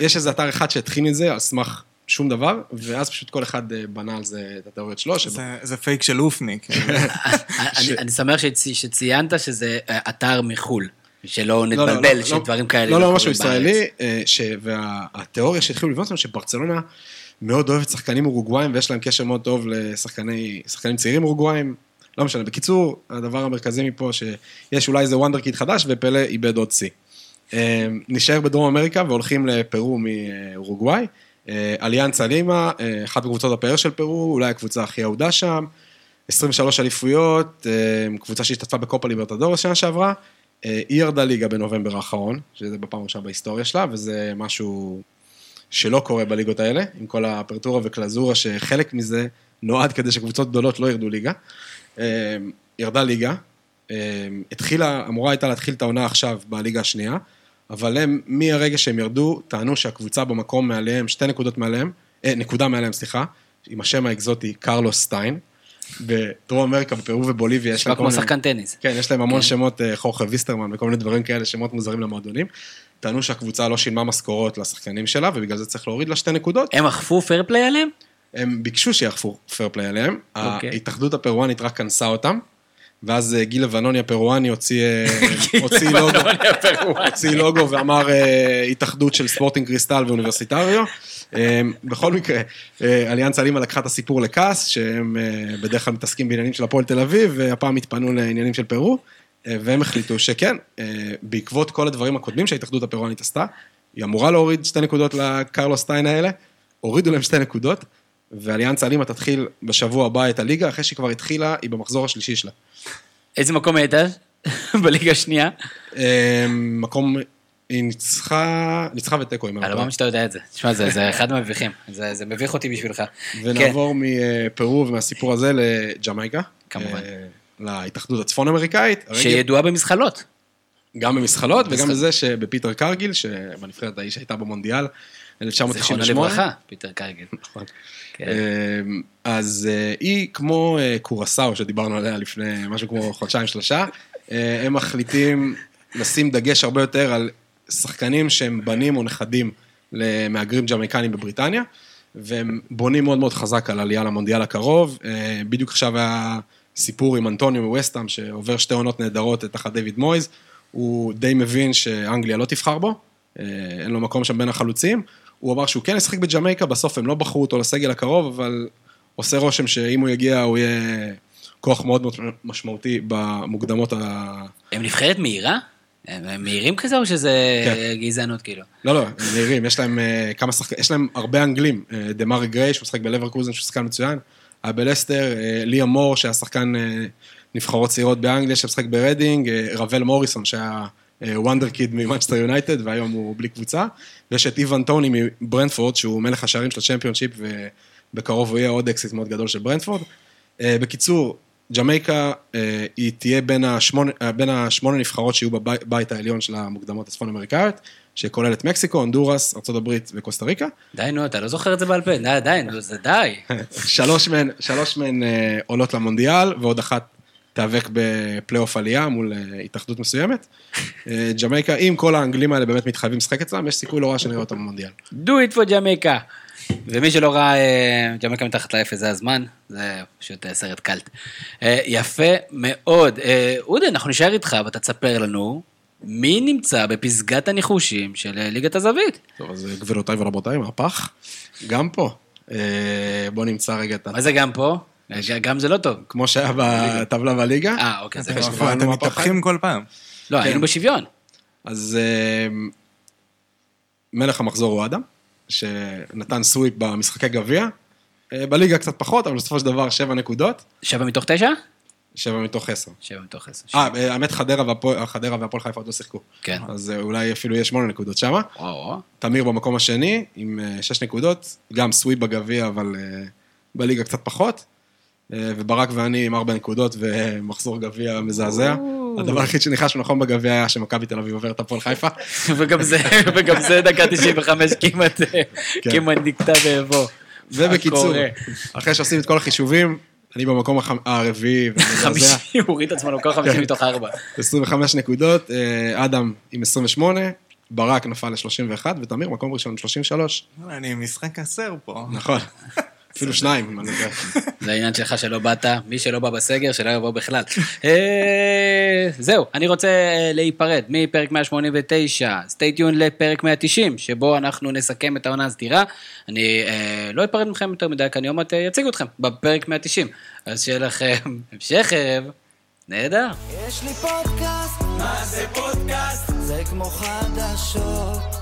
S4: יש איזה אתר אחד שהתחיל את זה על סמך שום דבר, ואז פשוט כל אחד אה, בנה על זה את התיאוריות שלו.
S3: זה- זה פייק של אופניק.
S1: אני- אני שמח שצ- שציינת שזה אה, אתר מחו"ל, שלא
S4: לא, לא,
S1: נתבלבל
S4: לא,
S1: שדברים כאלה
S4: לא, לא, משהו. ישראלי, אה, ש- והתיאוריה שהתחילו לבנות לנו, שברצלונה מאוד אוהבת שחקנים אורוגוואים, ויש להם קשר מאוד טוב לשחקנים שחקנים צעירים אורוגוואים. לא משנה. בקיצור, הדבר המרכזי מפה, שיש אולי איזה וונדר קיד חדש, ופלא איבד עוד שיא. נשאר בדרום אמריקה והולכים לפרו מאורוגוואי. אה, אליאנס אלימה, אה, אחת מקבוצות הפאר של פרו, אולי הקבוצה הכי אהודה שם. 23 אליפויות, אה, קבוצה שהשתתפה בקופה ליברטדור שנה שעברה. היא ירדה ליגה בנובמבר האחרון, שזה בפעם הראשונה בהיסטוריה שלה, וזה משהו שלא קורה בליגות האלה, עם כל האפרטורה וקלזורה, שחלק מזה נועד כדי שקבוצות גדולות לא ירדו ליגה. ירדה ליגה, התחילה, אמורה הייתה להתחיל את העונה עכשיו בליגה השנייה, אבל הם, מהרגע שהם ירדו, טענו שהקבוצה במקום מעליהם, שתי נקודות מעליהם, אה, נקודה מעליהם, סליחה, עם השם האקזוטי, קרלוס סטיין. בדרום אמריקה, בפרו ובוליביה, יש להם כל
S1: כמו. שחקן טניס.
S4: כן, יש להם המון
S1: כן.
S4: שמות, אה, חורחה וילסטרמן וכל מיני דברים כאלה, שמות מוזרים למועדונים. טענו שהקבוצה לא שילמה משכורות לשחקנים שלה, ובגלל זה צריך להוריד לה שתי נקודות.
S1: הם אכפו פייר פליי עליהם?
S4: הם ביקשו שיאכפו פייר פליי עליהם.
S1: אוקיי.
S4: ההתאחדות הפרואנית רק קנסה אותם, ואז אה, גיל לבנוני הפרואני הוציא אה, הוציא לוגו. הוציא לוגו ואמר אה, התאחדות של ספורטינג קריסטל ואוניברסיטריו. אה, בכל מקרה, אה, אליאנס אלימה לקחה את הסיפור לכעס, שהם אה, בדרך כלל מתעסקים בעניינים של הפועל תל אביב, והפעם התפנו לעניינים של פרו, אה, והם החליטו שכן, אה, בעקבות כל הדברים הקודמים שההתאחדות הפרואנית עשתה, היא אמורה להוריד שתי נקודות לקרלוס סטיין האלה, הורידו להם שתי נקודות, ואליאנס אלימה תתחיל בשבוע הבא את הליגה, אחרי שהיא כבר התחילה, היא במחזור השלישי שלה.
S1: איזה מקום הייתה? בליגה השנייה?
S4: אה, מקום, היא ניצחה, ניצחה ותיקו עם
S1: על מה שאתה יודע את זה. תשמע, זה זה אחד המביכים. זה זה מביך אותי בשבילך.
S4: ונעבור מפרו ומהסיפור הזה לג'מייקה.
S1: כמובן.
S4: אה, להתאחדות הצפון אמריקאית.
S1: שידועה במזחלות.
S4: גם במזחלות וגם בזה שבפיטר קרגיל, שבנבחרת ההיא שהייתה במונדיאל,
S1: זיכרונו
S4: 1998.
S1: לברכה, פיטר קרגיל.
S4: נכון.
S1: כן.
S4: אה, אז אה, היא כמו אה, קורסאו שדיברנו עליה לפני משהו כמו חודשיים שלושה, אה, הם מחליטים לשים דגש הרבה יותר על שחקנים שהם בנים או נכדים למהגרים ג'מייקנים בבריטניה, והם בונים מאוד מאוד חזק על עלייה למונדיאל הקרוב. בדיוק עכשיו היה סיפור עם אנטוניו מווסטהאם, שעובר שתי עונות נהדרות תחת דיוויד מויז, הוא די מבין שאנגליה לא תבחר בו, אין לו מקום שם בין החלוצים. הוא אמר שהוא כן ישחק בג'מייקה, בסוף הם לא בחרו אותו לסגל הקרוב, אבל עושה רושם שאם הוא יגיע, הוא יהיה כוח מאוד מאוד משמעותי במוקדמות ה...
S1: הם נבחרת מהירה? הם מהירים כזה או שזה
S4: כן.
S1: גזענות כאילו?
S4: לא, לא, הם מהירים, יש להם אה, כמה שחקנים, יש להם הרבה אנגלים. אה, דמרי גריי, שהוא משחק בלברקוזן, שהוא שחקן מצוין. היה בלסטר, אה, ליאם מור, שהיה שחקן נבחרות צעירות באנגליה, שמשחק ברדינג, רבל מוריסון, שהיה wonder kid ממנצ'סטר יונייטד, והיום הוא בלי קבוצה. ויש את איוון טוני מברנדפורד, שהוא מלך השערים של הצ'מפיונשיפ, ובקרוב הוא יהיה עוד אקסיט מאוד גדול של ברנדפורד. אה, בקיצור, ג'מייקה, אה, היא תהיה בין השמונה, אה, בין השמונה נבחרות שיהיו בבית העליון של המוקדמות הצפון אמריקאיות, שכולל את מקסיקו, הונדורס, ארה"ב וקוסטה ריקה.
S1: די נו, אתה לא זוכר את זה בעל פה? די, די, נו, זה די.
S4: שלוש מהן, עולות למונדיאל, ועוד אחת תיאבק בפלייאוף עלייה מול אה, התאחדות מסוימת. אה, ג'מייקה, אם כל האנגלים האלה באמת מתחייבים לשחק אצלם, יש סיכוי לא רע שנראה אותם במונדיאל.
S1: do it for ג'מייקה. ומי שלא ראה אה, ג'מייקה מתחת לאפס זה הזמן, זה פשוט סרט קאלט. אה, יפה מאוד. אודי, אנחנו נשאר איתך ואתה תספר לנו מי נמצא בפסגת הניחושים של ליגת הזווית.
S4: טוב, אז גבירותיי ורבותיי, מהפך. גם פה. בואו נמצא רגע את ה...
S1: מה זה גם פה? גם זה לא טוב.
S4: כמו שהיה בטבלה בליגה.
S1: אה, אוקיי, זה חשוב.
S4: כבר-
S3: אתם. מתהפכים כל פעם.
S1: לא, היינו בשוויון.
S4: אז אה, מלך המחזור הוא אדם, שנתן סוויפ במשחקי גביע. אה, בליגה קצת פחות, אבל בסופו של דבר שבע נקודות,
S1: שבע מתוך תשע?
S4: שבע מתוך עשר.
S1: שבע מתוך עשר.
S4: אה, אה, האמת חדרה והפועל חיפה עוד לא שיחקו.
S1: כן.
S4: אז אה, אולי אפילו יהיה שמונה נקודות שמה.
S1: וואו.
S4: תמיר במקום השני, עם שש נקודות, גם סוויפ בגביע, אבל בליגה קצת פחות. אה, וברק ואני עם ארבע נקודות ומחזור גביע מזעזע. הדבר היחיד שניחשנו נכון בגביע היה שמכבי תל אביב עוברת הפועל חיפה.
S1: וגם זה, וגם זה דקה 95 כמעט,
S4: כן.
S1: כמעט נקטע באבו.
S4: ובקיצור. אחרי שעושים את כל החישובים, אני במקום הרביעי, ומזעזע,
S1: חמישי, הוא הוריד את עצמו למקום חמישי
S4: כן.
S1: מתוך ארבע.
S4: 25 נקודות, אה, אדם עם 28, ברק נפל ל-31, ותמיר מקום ראשון עם 33.
S3: אני משחק חסר פה.
S4: נכון. אפילו שניים, אם אני יודע.
S1: זה העניין שלך שלא באת, מי שלא בא בסגר, שלא יבוא בכלל. אה, זהו, אני רוצה אה, להיפרד מפרק 189, סטייטיון לפרק 190, שבו אנחנו נסכם את העונה הסדירה. אני אה, לא אפרד מכם יותר מדי, כי אני עוד מעט אציג אתכם בפרק 190. אז שיהיה לכם המשך ערב נהדר.
S2: יש לי פודקאסט, מה זה פודקאסט? זה כמו חדשות.